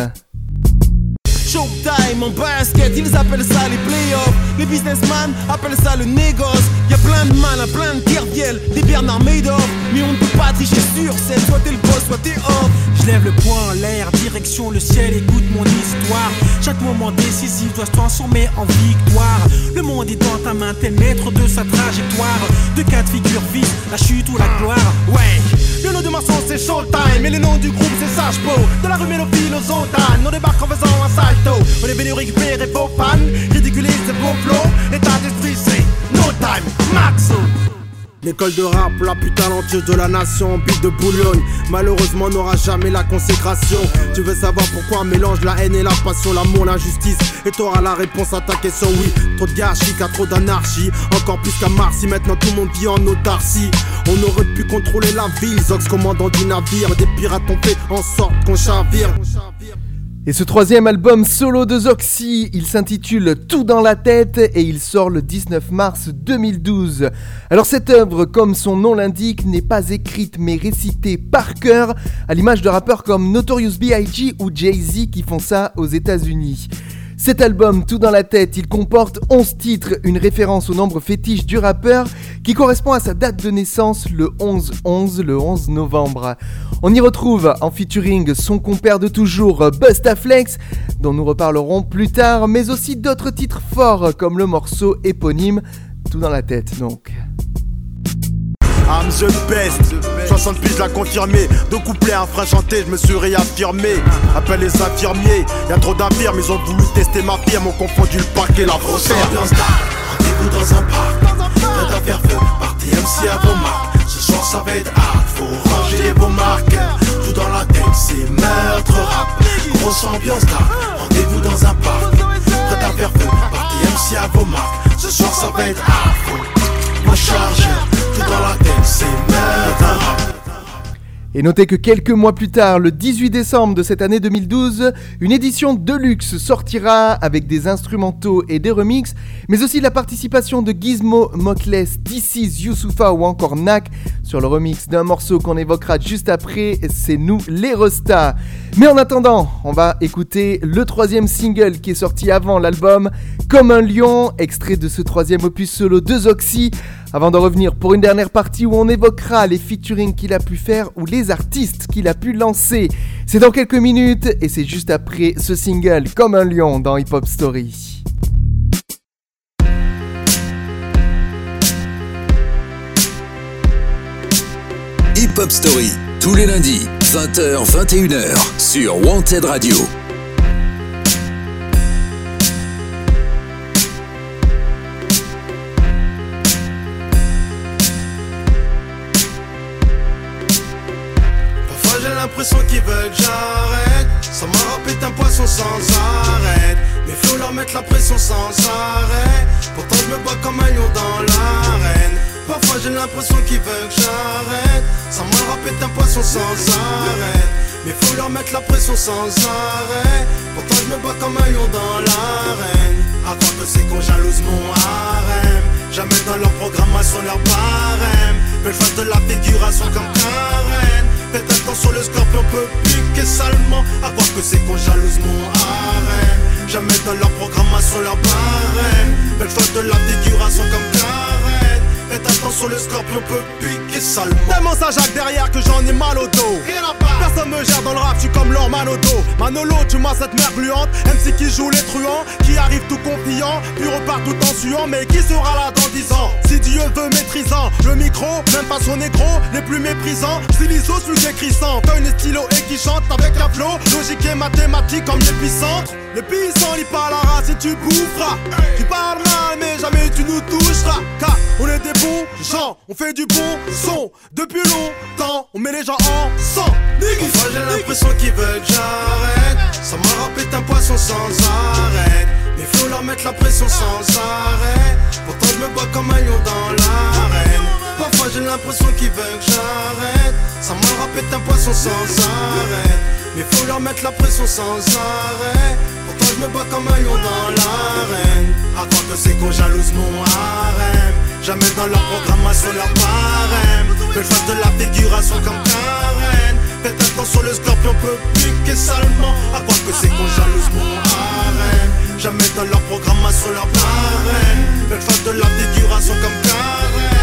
Showtime en basket, ils appellent ça les playoffs. Les businessmen appellent ça le négoce. Y a plein de malins, plein de kerviel, des Bernard Madoff. Mais on ne peut pas tricher sur scène, soit t'es le boss, soit t'es off. Je lève le poing en l'air, direction le ciel, écoute mon histoire. Chaque moment décisif doit se transformer en victoire. Le monde est dans ta main, t'es maître de sa trajectoire. De quatre figures vives, la chute ou la gloire. Ouais, le nom de ma son c'est Showtime. Et le nom du groupe c'est Sage. De la rue Mélopile aux on débarque en faisant un salto. On est venu récupérer vos fans, ridiculiser vos flots. No Time. L'école de rap, la plus talentueuse de la nation, but de bouillonne. Malheureusement, n'aura jamais la consécration. Tu veux savoir pourquoi mélange la haine et la passion, l'amour, l'injustice? Et t'auras la réponse à ta question, oui. Trop de gâchis, trop d'anarchie. Encore plus qu'à Marcy, maintenant tout le monde vit en autarcie. On aurait pu contrôler la ville, Zox commandant du navire. Des pirates ont fait en sorte qu'on chavire. Et ce troisième album solo de Zoxy, il s'intitule Tout dans la tête et il sort le 19 mars 2012. Alors cette œuvre, comme son nom l'indique, n'est pas écrite mais récitée par cœur, à l'image de rappeurs comme Notorious B.I.G. ou Jay-Z qui font ça aux États-Unis. Cet album, tout dans la tête, il comporte 11 titres, une référence au nombre fétiche du rappeur qui correspond à sa date de naissance, le 11-11, le 11 novembre. On y retrouve en featuring son compère de toujours, Bustaflex, dont nous reparlerons plus tard, mais aussi d'autres titres forts comme le morceau éponyme, tout dans la tête donc. I'm the best. 60 piges l'a confirmé. Deux couplets, un frein chanté, je me suis réaffirmé. Appelle les infirmiers, y'a trop d'infirmes, ils ont voulu tester ma firme, ont confondu le parc et la frontière. Rendez-vous dans un parc, prêt à faire feu, party MC à vos marques. Ce soir ça va être hard, faut ranger vos marques. Tout dans la tête, c'est meurtre rap. Grosse ambiance là, rendez-vous dans un parc, prêt à faire feu, party MC à vos marques. Ce soir ça va être hard, Et notez que quelques mois plus tard, le 18 décembre de cette année 2012, une édition Deluxe sortira avec des instrumentaux et des remixes, mais aussi la participation de Gizmo, Mokles, DC's Youssoufa ou encore Nak sur le remix d'un morceau qu'on évoquera juste après, c'est nous les Rostas. Mais en attendant, on va écouter le troisième single qui est sorti avant l'album, Comme un lion, extrait de ce troisième opus solo de Zoxy, avant de revenir pour une dernière partie où on évoquera les featuring qu'il a pu faire ou les artistes qu'il a pu lancer. C'est dans quelques minutes et c'est juste après ce single Comme un lion dans Hip Hop Story. Hip Hop Story, tous les lundis, 20h, 21h, sur Wanted Radio. L'impression qu'ils veulent j'arrête. Ça m'a rappelé un poisson sans arrêt. Mes flots leur mettent la pression sans arrêt. Pourtant je me bats comme un lion dans l'arène. Parfois j'ai l'impression qu'ils veulent que j'arrête. Ça m'a rappelé un poisson sans arrêt. Mais faut leur mettre la pression sans arrêt. Pourtant je me bats comme un lion dans l'arène. Avant que c'est qu'on jalouse mon harem. Jamais dans leur programmation leur barème. Mais face de la figuration comme Karen. Faites attention, le scorpion peut piquer salement. Croire que c'est qu'on jalouse mon harem. Jamais dans leur programmation leur barème. Belle face de la figuration comme Karen. Attention, le scorpion peut piquer salement. Tellement ça Jacques derrière que j'en ai mal au dos. Personne me gère dans le rap, je suis comme leur Manodo. Manolo, tu m'as cette mère gluante. MC qui joue les truands, qui arrive tout confiant, puis repart tout en suant. Mais qui sera là dans 10 ans? Si Dieu veut maîtrisant, le micro, même pas son négro, les plus méprisants. Styliso, celui qui feuille et stylo et qui chante avec un flow. Logique et mathématique comme l'épicentre. Les puissants lit pas la race et tu boufferas. Tu parles mal, mais jamais tu nous toucheras. Car on est des bons gens, on fait du bon son. Depuis longtemps, on met les gens en sang. Parfois j'ai l'impression qu'ils veulent que j'arrête. Ça m'a rappelé un poisson sans arrêt. Mes flots leur mettent la pression sans arrêt. Pourtant je me bats comme un lion dans l'arène. Parfois j'ai l'impression qu'ils veulent que j'arrête. Ça m'a rappelé un poisson sans arrêt. Mais faut leur mettre la pression sans arrêt. Pourtant je me bats comme un lion dans l'arène. À croire que c'est qu'on jalouse mon harem. Jamais dans leur programmation leur barème. Belle face de la figuration comme Karen. Faites attention, le scorpion peut piquer salement. À croire que c'est qu'on jalouse mon harem. Jamais dans leur programmation leur barème. Belle face de la figuration comme Karen.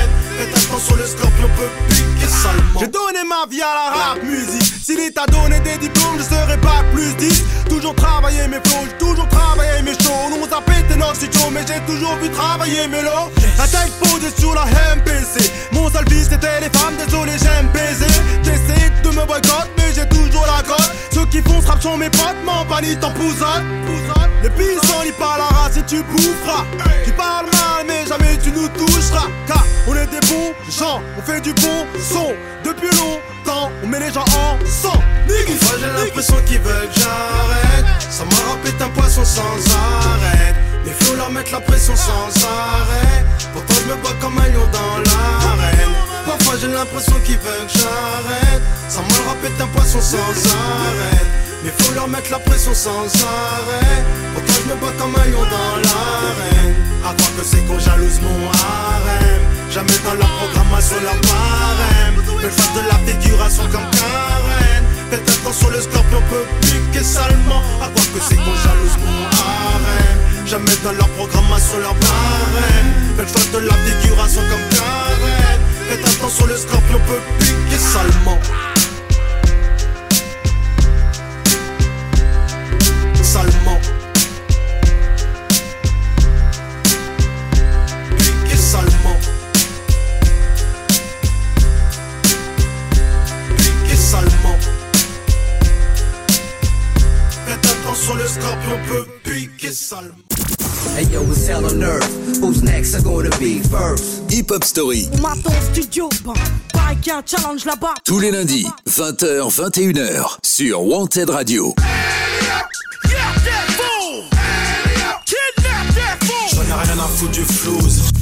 Attention, le scorpion peut piquer salement. J'ai donné ma vie à la rap musique. S'il t'a donné des diplômes, je serai pas plus 10. Toujours travailler mes flows, j'ai toujours travaillé mes shows. Nous on a pété nos studios, mais j'ai toujours vu travailler mes lots. La tête posée sur la MPC. Mon seul vice c'était les femmes, désolé j'aime baiser. J'essaie de me boycotter, mais j'ai toujours la cote. Ceux qui font rap Attention mes potes, m'en bannis ton pouson Les bisons ils parlent la race et tu boufferas Tu parles mal mais jamais tu nous toucheras Car on est des bons gens, on fait du bon son. Depuis longtemps, on met les gens en sang. Parfois j'ai l'impression qu'ils veulent que j'arrête. Ça m'a rappelé un poisson sans arrêt. Mais faut leur mettre la pression sans arrêt. Pourtant je me bats comme un lion dans l'arène. Parfois j'ai l'impression qu'ils veulent que j'arrête. Ça m'a rappelé un poisson sans arrêt. Mais faut leur mettre la pression sans arrêt. Pourtant je me bats comme un lion dans l'arène À croire que c'est qu'on jalouse mon harem Jamais dans leur programmation leur barème. Mais face de la figuration comme Karen. Faites attention le scorpion peut piquer salement. À croire que c'est qu'on jalouse mon harem Jamais dans leur programmation leur barème. Faites face de la figuration comme Karen. Faites attention le scorpion peut piquer salement. Salement Hey yo, it's hell on earth. Who's next? Are gonna be first? Hip Hop Story, On m'attend au studio, ben, pareil qu'il y a un challenge là-bas. tous les lundis, 20h, 21h, sur Wanted Radio. J'en ai rien à foutre du flouze.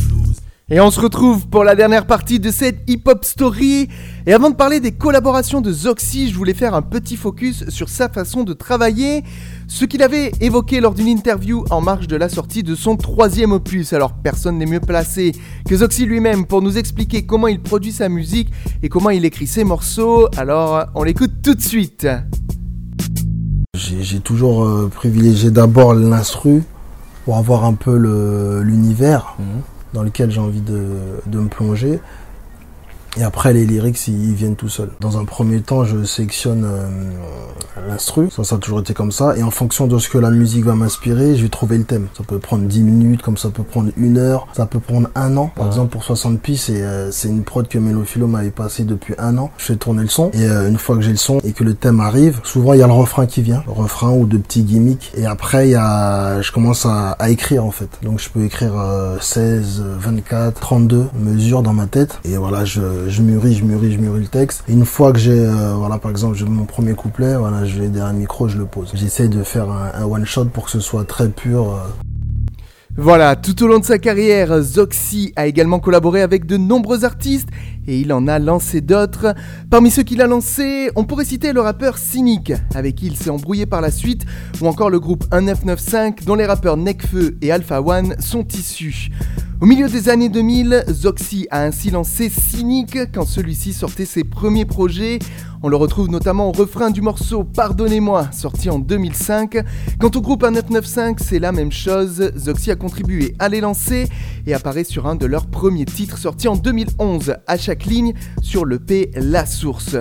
Et on se retrouve pour la dernière partie de cette hip-hop story. Et avant de parler des collaborations de Zoxy, je voulais faire un petit focus sur sa façon de travailler, ce qu'il avait évoqué lors d'une interview en marge de la sortie de son troisième opus. Alors personne n'est mieux placé que Zoxy lui-même pour nous expliquer comment il produit sa musique et comment il écrit ses morceaux. Alors on l'écoute tout de suite. J'ai toujours euh, privilégié d'abord l'instru pour avoir un peu l'univers dans lequel j'ai envie de, de me plonger. Et après, les lyrics, ils, viennent tout seuls. Dans un premier temps, je sélectionne euh, l'instru. Ça, ça a toujours été comme ça. Et en fonction de ce que la musique va m'inspirer, je vais trouver le thème. Ça peut prendre 10 minutes, comme ça peut prendre une heure, ça peut prendre un an. Par exemple, pour 60 pistes, c'est euh, c'est une prod que Melophilo m'avait passé depuis un an. Je fais tourner le son. Et euh, une fois que j'ai le son et que le thème arrive, souvent il y a le refrain qui vient. Le refrain ou de petits gimmicks. Et après, il y a, je commence à, à écrire en fait. Donc je peux écrire euh, 16, 24, 32 mesures dans ma tête. Et voilà, je, je mûris, je mûris, je mûris le texte. Une fois que j'ai, euh, voilà, par exemple, mon premier couplet, voilà, je vais derrière le micro, je le pose. J'essaie de faire un, un one shot pour que ce soit très pur. euh, Voilà, tout au long de sa carrière, Zoxy a également collaboré avec de nombreux artistes et il en a lancé d'autres. Parmi ceux qu'il a lancés, on pourrait citer le rappeur Cynic, avec qui il s'est embrouillé par la suite, ou encore le groupe 1995, dont les rappeurs Nekfeu et Alpha One sont issus. Au milieu des années 2000, Zoxy a ainsi lancé Cynic quand celui-ci sortait ses premiers projets. On le retrouve notamment au refrain du morceau Pardonnez-moi, sorti en 2005. Quant au groupe 1995, c'est la même chose. Zoxy a contribué à les lancer et apparaît sur un de leurs premiers titres sorti en 2011, à chaque ligne, sur l'EP La Source.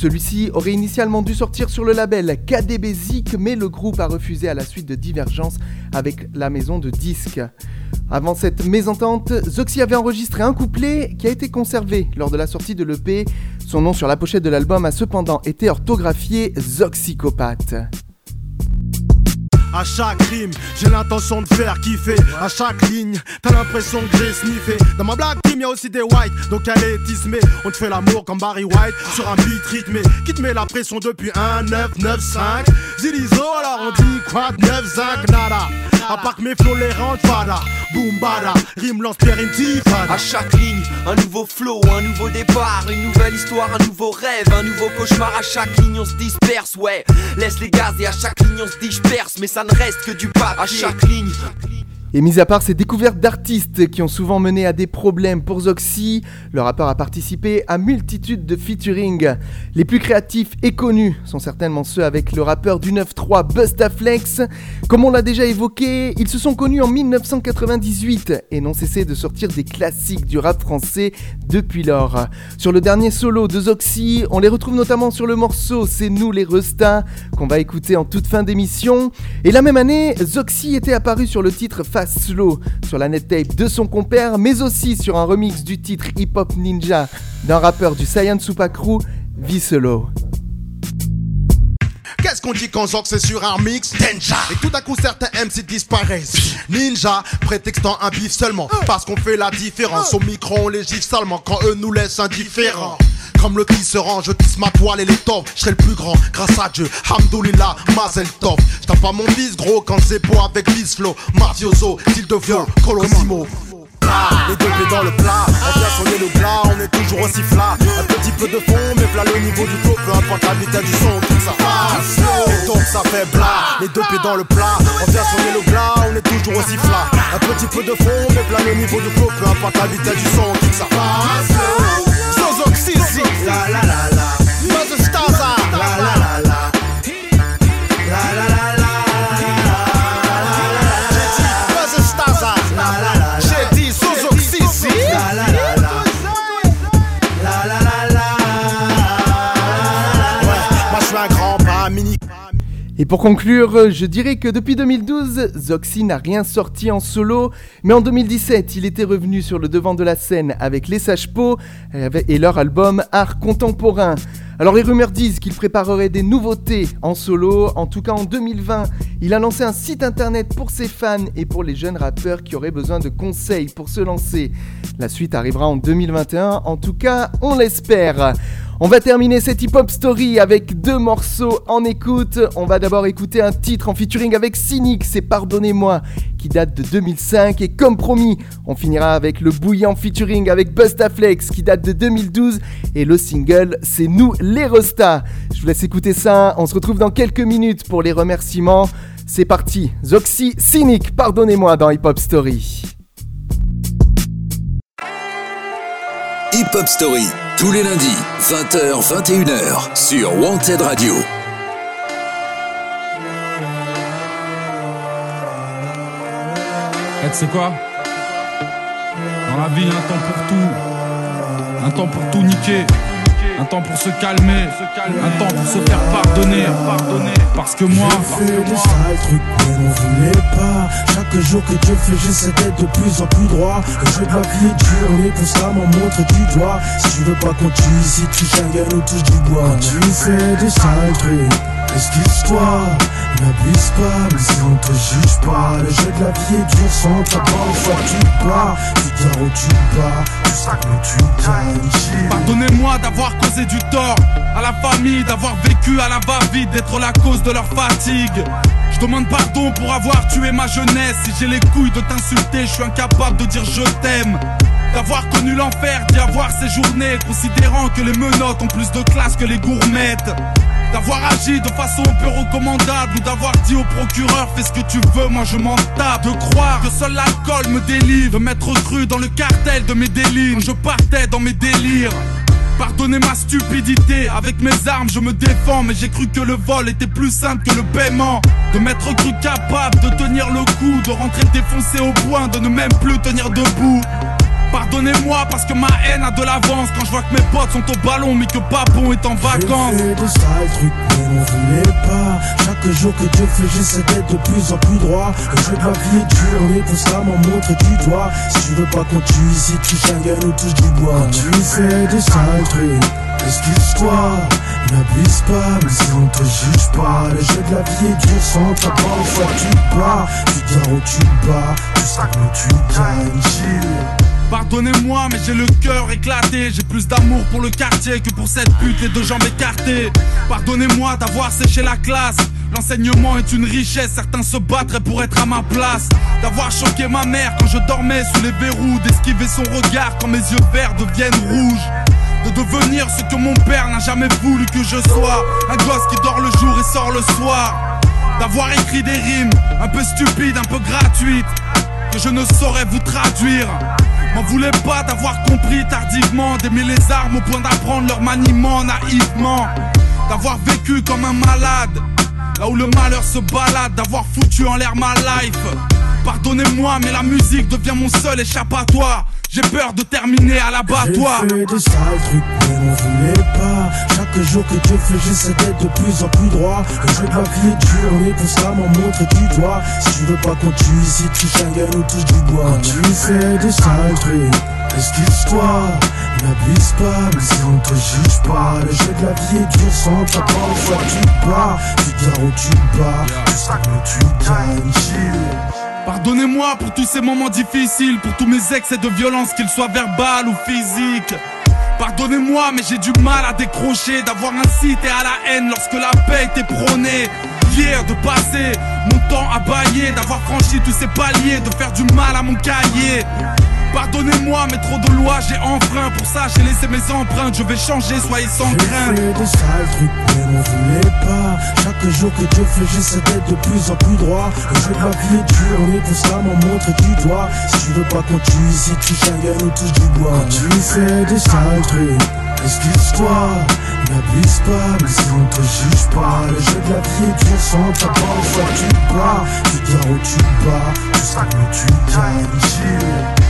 Celui-ci aurait initialement dû sortir sur le label KDB Zik, mais le groupe a refusé à la suite de divergences avec la maison de disques. Avant cette mésentente, Zoxy avait enregistré un couplet qui a été conservé lors de la sortie de l'EP. Son nom sur la pochette de l'album a cependant été orthographié Zoxycopathe. À chaque rime, j'ai l'intention de faire kiffer. À chaque ligne, t'as l'impression que j'ai sniffé. Dans ma black team, y'a aussi des whites, donc elle est tismée. On te fait l'amour comme Barry White sur un beat rythmé qui te met la pression depuis 1, 9, 9, 5. Zilizo, alors on dit quoi? 9, 5, nada. À part que mes flots les rendent fada. Boom rime lance Pierre. À chaque ligne, un nouveau flow, un nouveau départ, une nouvelle histoire, un nouveau rêve, un nouveau cauchemar. À chaque ligne, on se disperse, ouais. Laisse les gaz et à chaque ligne, on se disperse, mais ça ne reste que du papier. À chaque ligne. Et mis à part ces découvertes d'artistes qui ont souvent mené à des problèmes pour Zoxy, le rappeur a participé à multitude de featuring. Les plus créatifs et connus sont certainement ceux avec le rappeur du 9-3 Bustaflex. Comme on l'a déjà évoqué, ils se sont connus en 1998 et n'ont cessé de sortir des classiques du rap français depuis lors. Sur le dernier solo de Zoxy, on les retrouve notamment sur le morceau C'est nous les Restas qu'on va écouter en toute fin d'émission. Et la même année, Zoxy était apparu sur le titre Fast Slow sur la net tape de son compère, mais aussi sur un remix du titre Hip Hop Ninja d'un rappeur du Saiyan Crew, Viselo. Qu'est-ce qu'on dit quand Zox c'est sur un mix? Denja Et tout à coup certains MC disparaissent. Ninja, prétextant un bif seulement. Parce qu'on fait la différence. Au micro on les gifle salement. Quand eux nous laissent indifférents. Comme le tisserand, je tisse ma toile et les toffes. Je serai le plus grand, grâce à Dieu. Hamdoulillah, Mazel Tov. J'tape pas mon fils gros quand c'est beau avec Flow Mafioso, style de Colosimo. Les deux pieds dans le plat, on vient sonner le plat, on est toujours aussi flat. Un petit peu de fond, mais plat le niveau du taux, peu importe la vitesse du son, tout ça passe. Et donc ça fait bla, les deux pieds dans le plat, on vient sonner le plat, on est toujours aussi flat. Un petit peu de fond, mais plat le niveau du taux, peu importe la vitesse du son, tout ça passe. Zozo Xisi, la la la la, Buzz Staza, la la la la. La Et pour conclure, je dirais que depuis 2012, Zoxy n'a rien sorti en solo, mais en 2017, il était revenu sur le devant de la scène avec Les Sages Po et leur album Art Contemporain. Alors les rumeurs disent qu'il préparerait des nouveautés en solo, en tout cas en 2020, il a lancé un site internet pour ses fans et pour les jeunes rappeurs qui auraient besoin de conseils pour se lancer. La suite arrivera en 2021, en tout cas on l'espère. On va terminer cette hip-hop story avec deux morceaux en écoute. On va d'abord écouter un titre en featuring avec Cynic, c'est Pardonnez-moi, qui date de 2005. Et comme promis, on finira avec le bouillant featuring avec Bustaflex, qui date de 2012. Et le single, c'est Nous les Rostas. Je vous laisse écouter ça. On se retrouve dans quelques minutes pour les remerciements. C'est parti. Zoxy, Cynic, pardonnez-moi dans Hip-Hop Story. Hip Hop Story, tous les lundis, 20h, 21h, sur Wanted Radio. Eh, tu sais quoi? Dans la vie, un temps pour tout. Un temps pour tout niquer. Un temps pour se calmer. Un temps pour se faire pardonner. Parce que moi. J'ai fait des sales trucs, mais n'en voulais pas. Chaque jour que Dieu fait, j'essaie d'être de plus en plus droit. Le jeu de la vie dur, mais constamment montre du doigt. Si tu veux pas qu'on tue ici, tu gagne ou touche du bois. Tu fais des sales trucs, excuse-toi. N'abuse pas, mais si on te juge pas, le jeu de la vie est dur sans ta fois tu pars. Tu ou tu bats, tu sais que tu gagnes. Pardonnez-moi d'avoir causé du tort à la famille, d'avoir vécu à la va-vite, d'être la cause de leur fatigue. Je demande pardon pour avoir tué ma jeunesse. Si j'ai les couilles de t'insulter, je suis incapable de dire je t'aime. D'avoir connu l'enfer, d'y avoir séjourné, considérant que les menottes ont plus de classe que les gourmettes. D'avoir agi de façon peu recommandable ou d'avoir dit au procureur fais ce que tu veux, moi je m'en tape. De croire que seul l'alcool me délivre, de m'être cru dans le cartel de mes délires. Quand je partais dans mes délires. Pardonnez ma stupidité, avec mes armes je me défends, mais j'ai cru que le vol était plus simple que le paiement. De m'être cru capable de tenir le coup, de rentrer défoncé au point, de ne même plus tenir debout. Pardonnez-moi parce que ma haine a de l'avance quand je vois que mes potes sont au ballon mais que Papon est en vacances. J'ai fait des sales trucs, mais n'en voulais pas. Chaque jour que Dieu fait, j'essaie d'être de plus en plus droit. Le jeu de la vie est dur, mais constamment montre du doigt. Si tu veux pas qu'on tue ici, tu gagne ou touche du bois. Quand tu fais des sales trucs. Excuse-toi, n'abuse pas, mais si on te juge pas, le jeu de la vie est dur sans ta bonne fois tu pars, tu gagnes ou tu bats, tu sais que tu gagnes, chill. Pardonnez-moi, mais j'ai le cœur éclaté. J'ai plus d'amour pour le quartier que pour cette pute, les deux jambes écartées. Pardonnez-moi d'avoir séché la classe. L'enseignement est une richesse, certains se battraient pour être à ma place. D'avoir choqué ma mère quand je dormais sous les verrous. D'esquiver son regard quand mes yeux verts deviennent rouges. De devenir ce que mon père n'a jamais voulu que je sois. Un gosse qui dort le jour et sort le soir. D'avoir écrit des rimes un peu stupides, un peu gratuites. Que je ne saurais vous traduire. M'en voulez pas d'avoir compris tardivement d'aimer les armes au point d'apprendre leur maniement naïvement. D'avoir vécu comme un malade, là où le malheur se balade, d'avoir foutu en l'air ma life. Pardonnez-moi, mais la musique devient mon seul échappatoire. J'ai peur de terminer à l'abattoir. J'ai fait des sales trucs, mais n'en voulais pas. Chaque jour que Dieu fait, j'essaie d'être de plus en plus droit. Le jeu de la vie est dur, mais constamment montre du doigt. Si tu veux pas qu'on tue ici, tu gagne ou touche du bois. Quand tu fais des sales trucs, excuse-toi. N'abuse pas, mais si on te juge pas, le jeu de la vie est dur sans ta bonne fois tu pars. Tu tu gagnes ou tu bats, tu sais que tu gagnes. Pardonnez-moi pour tous ces moments difficiles, pour tous mes excès de violence, qu'ils soient verbales ou physiques. Pardonnez-moi, mais j'ai du mal à décrocher, d'avoir incité à la haine lorsque la paix était prônée. Hier de passer mon temps à bailler, d'avoir franchi tous ces paliers, de faire du mal à mon cahier. Pardonnez-moi, mais trop de lois j'ai enfreint. Pour ça, j'ai laissé mes empreintes. Je vais changer, soyez sans crainte. J'ai fait de sales trucs, mais m'en voulez pas. Chaque jour que Dieu fait, j'essaie d'être de plus en plus droit. Le jeu de la vie est dur, on est constamment montre du doigt. Si tu veux pas qu'on tue ici, tu Schengen ou touche du bois. Quand tu fais de sales trucs, excuse-toi. N'abuse pas, mais si on te juge pas, le jeu de la vie est dur sans ta part, soit tu bats, tu gagnes ou tu bats, tu sais que tu gagnes,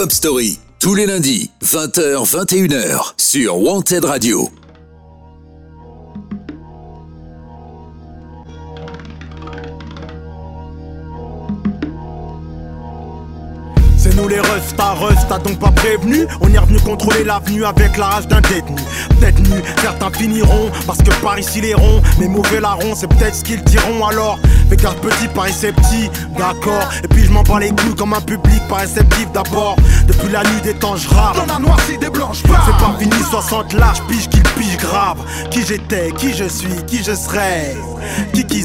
Hop Story, tous les lundis, 20h, 21h, sur Wanted Radio. C'est nous les Rusta donc pas prévenu. On est revenu contrôler l'avenue avec la rage d'un détenu. Peut-être nu, certains finiront Parce que par ici les ronds, les mauvais larrons C'est peut-être ce qu'ils diront alors. Fais garde petit, Paris c'est petit, d'accord. Et puis je m'en bats les couilles comme un public pas réceptif d'abord. Depuis la nuit des temps je rappe. Dans la noircie des blanches C'est pas fini, 60 larges, pige qu'il pige grave. Qui j'étais, qui je suis, qui je serai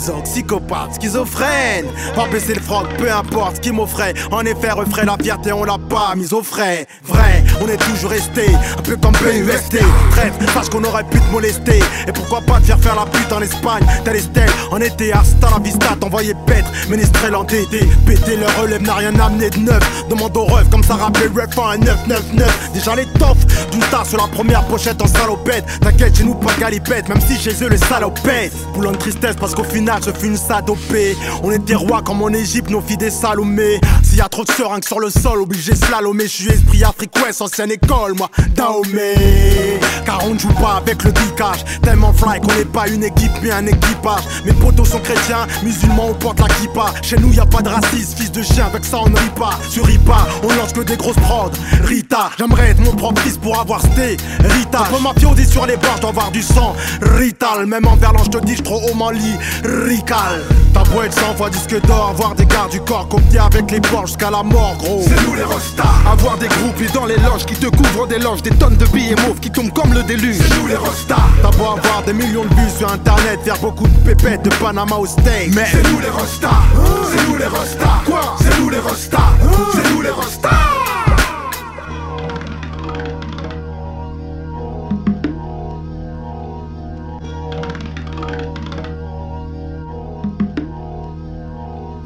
ont, psychopathe, schizophrène? Pas baisser le froc, peu importe ce qui m'offrait. En effet, refrais la fierté, on l'a pas mise au frais. Vrai, on est toujours resté, un peu comme PUST Bref, parce qu'on aurait pu te molester. Et pourquoi pas te faire faire la pute en Espagne? Tel Estelle, en été, hasta la vista T'envoyer pètre, ménestrel en DD Péter le relève n'a rien amené de neuf. Demande au ref, comme ça rappelait ref un 999 Déjà les toffes, d'une tasse sur la première pochette en salopette. T'inquiète, chez nous pas galipette, même si chez eux le salopette Boulant de tristesse parce qu'au final je fus une sadopée On était rois comme en Égypte, nos filles des salomés S'il y a trop de seringues sur le sol, obligé slalomer. Je suis esprit africain, ancienne école, moi, Dahomey. Car on ne joue pas avec le dicage Tellement fly qu'on n'est pas une équipe mais un équipage. Mes potos sont chrétiens, musulmans, on porte la kippa. Chez nous y a pas de racisme, fils de chien, avec ça on ne rit pas. Sur Ripa, on lance que des grosses prods Rita, j'aimerais être mon propre fils pour avoir sté. Rita, je ma dit sur les bords, avoir du sang. Rital, même en verlan, je te dis, je trop haut lit Rical, ta beau être 100 fois disque d'or Avoir des gardes du corps copiés avec les jusqu'à la mort gros. C'est nous les rostas Avoir des groupies dans les loges qui te couvrent des loges Des tonnes de billets mauves qui tombent comme le déluge. C'est nous les rostas T'as beau avoir des millions de vues sur internet Faire beaucoup de pépettes de Panama au steak Mais C'est nous les rostas C'est nous les rostas Quoi C'est nous les rostas C'est nous les rostas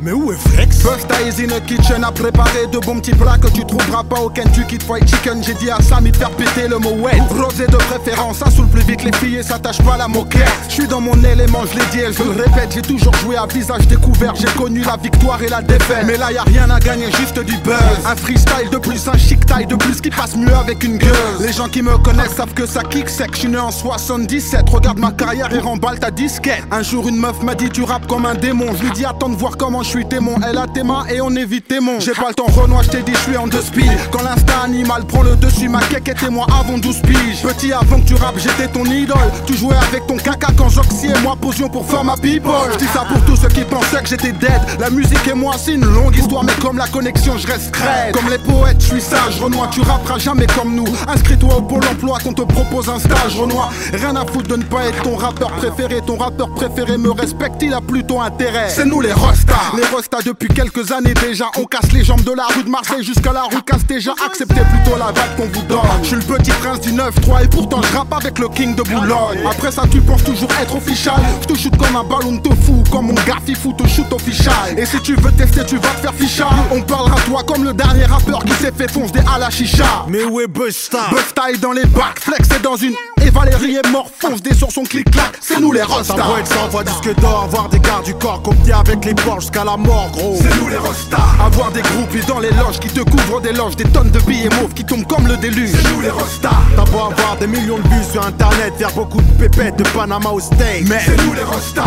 Mais où est Flex? First Eyes in a kitchen a préparé de bons petits plats que tu trouveras pas au Kentucky Fried Chicken. J'ai dit à Samy de faire péter le mot wet. Rosé de préférence, ça saoule plus vite les filles et s'attache pas à la moquette. Je suis dans mon élément, je l'ai dit et je le répète. J'ai toujours joué à visage découvert, j'ai connu la victoire et la défaite. Mais là y a rien à gagner, juste du buzz. Un freestyle de plus, un chic taille de plus qui passe mieux avec une gueule. Les gens qui me connaissent savent que ça kick sec. Je suis né en 77, regarde ma carrière et remballe ta disquette. Un jour une meuf m'a dit tu rappes comme un démon. Je lui dis attends de voir comment je suis. Elle a tes mains et on évite tes. J'ai pas le temps Renoir, je t'ai dit je suis en deux speed. Quand l'instinct animal prend le dessus, ma quéque était moi avant 12 piges. Petit avant que tu rappes, j'étais ton idole. Tu jouais avec ton caca quand Joxy et moi posions pour faire ma people. Je dis ça pour tous ceux qui pensaient que j'étais dead. La musique et moi c'est une longue histoire, mais comme la connexion, je reste crête. Comme les poètes, je suis sage. Renoir, tu rapperas jamais comme nous. Inscris-toi au pôle emploi qu'on te propose un stage. Renoir, rien à foutre de ne pas être ton rappeur préféré. Ton rappeur préféré me respecte, il a plutôt intérêt. C'est nous les Rostas. Rostas depuis quelques années déjà. On casse les jambes de la rue de Marseille jusqu'à la rue casse déjà. Acceptez plutôt la vague qu'on vous donne. Je suis le petit prince du 9-3 et pourtant je rappe avec le king de Boulogne. Après ça, tu penses toujours être official. Je te shoot comme un ballon de fou, comme mon gars fifou te shoot official. Et si tu veux tester, tu vas te faire ficha. On parlera toi comme le dernier rappeur qui s'est fait foncer à la chicha. Mais où est Busta? Busta est dans les bacs, flex est dans une Et Valérie est mort, fonce des sur son clic-clac, c'est nous les rostas. Ça être sans voix disque d'or, voir des gardes du corps avec les jusqu'à la mort, gros. C'est nous les rostas. Avoir des groupies dans les loges qui te couvrent des loges, des tonnes de billets mauves qui tombent comme le déluge. C'est nous les rostas. T'as beau avoir des millions de vues sur internet, faire beaucoup de pépettes de Panama au steak. Mais c'est nous les rostas.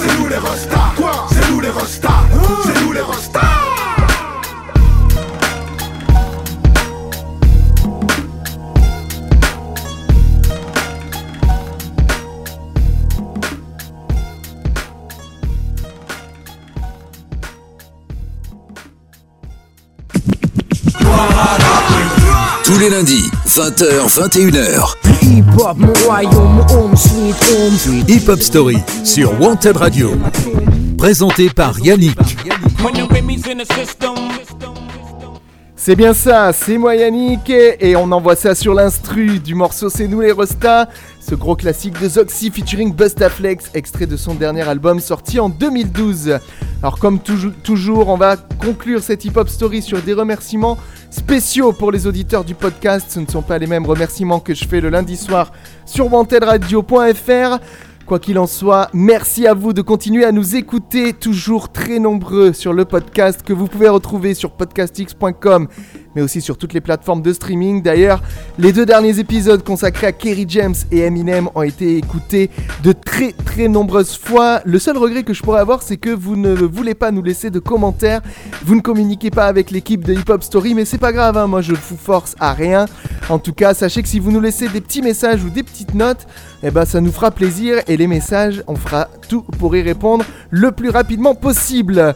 C'est nous les rostas. Quoi C'est nous les rostas. C'est nous les rostas. Tous les lundis, 20h, 21h. Hip hop, mon royaume, mon home sweet home sweet. Hip Hop Story sur Wanted Radio. Présenté par Yannick. C'est bien ça, c'est moi Yannick et on envoie ça sur l'instru du morceau C'est nous les Rostas, ce gros classique de Zoxy featuring Bustaflex, extrait de son dernier album sorti en 2012. Alors comme toujours, toujours, on va conclure cette hip-hop story sur des remerciements spéciaux pour les auditeurs du podcast. Ce ne sont pas les mêmes remerciements que je fais le lundi soir sur wantedradio.fr. Quoi qu'il en soit, merci à vous de continuer à nous écouter, toujours très nombreux sur le podcast que vous pouvez retrouver sur podcastx.com, mais aussi sur toutes les plateformes de streaming. D'ailleurs, les deux derniers épisodes consacrés à Kerry James et Eminem ont été écoutés de très très nombreuses fois. Le seul regret que je pourrais avoir, c'est que vous ne voulez pas nous laisser de commentaires, vous ne communiquez pas avec l'équipe de Hip Hop Story, mais c'est pas grave, hein, moi je vous force à rien. En tout cas, sachez que si vous nous laissez des petits messages ou des petites notes, eh ben ça nous fera plaisir et les messages, on fera tout pour y répondre le plus rapidement possible.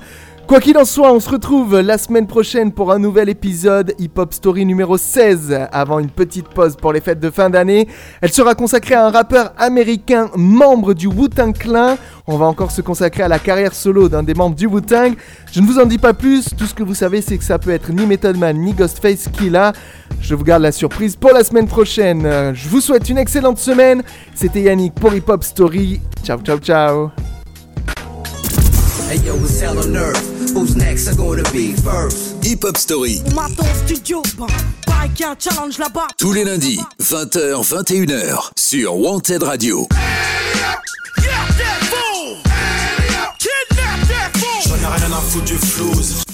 Quoi qu'il en soit, on se retrouve la semaine prochaine pour un nouvel épisode Hip Hop Story numéro 16, avant une petite pause pour les fêtes de fin d'année. Elle sera consacrée à un rappeur américain membre du Wu-Tang Clan. On va encore se consacrer à la carrière solo d'un des membres du Wu-Tang. Je ne vous en dis pas plus, tout ce que vous savez c'est que ça peut être ni Method Man ni Ghostface Killah. Je vous garde la surprise pour la semaine prochaine. Je vous souhaite une excellente semaine. C'était Yannick pour Hip Hop Story. Ciao ciao ciao. Hey yo, it's hell on earth. Who's next are gonna be first? Hip Hop Story. Studio, un challenge là-bas. Tous les lundis, 20h, 21h sur Wanted Radio. J'en ai rien à foutre du flouze.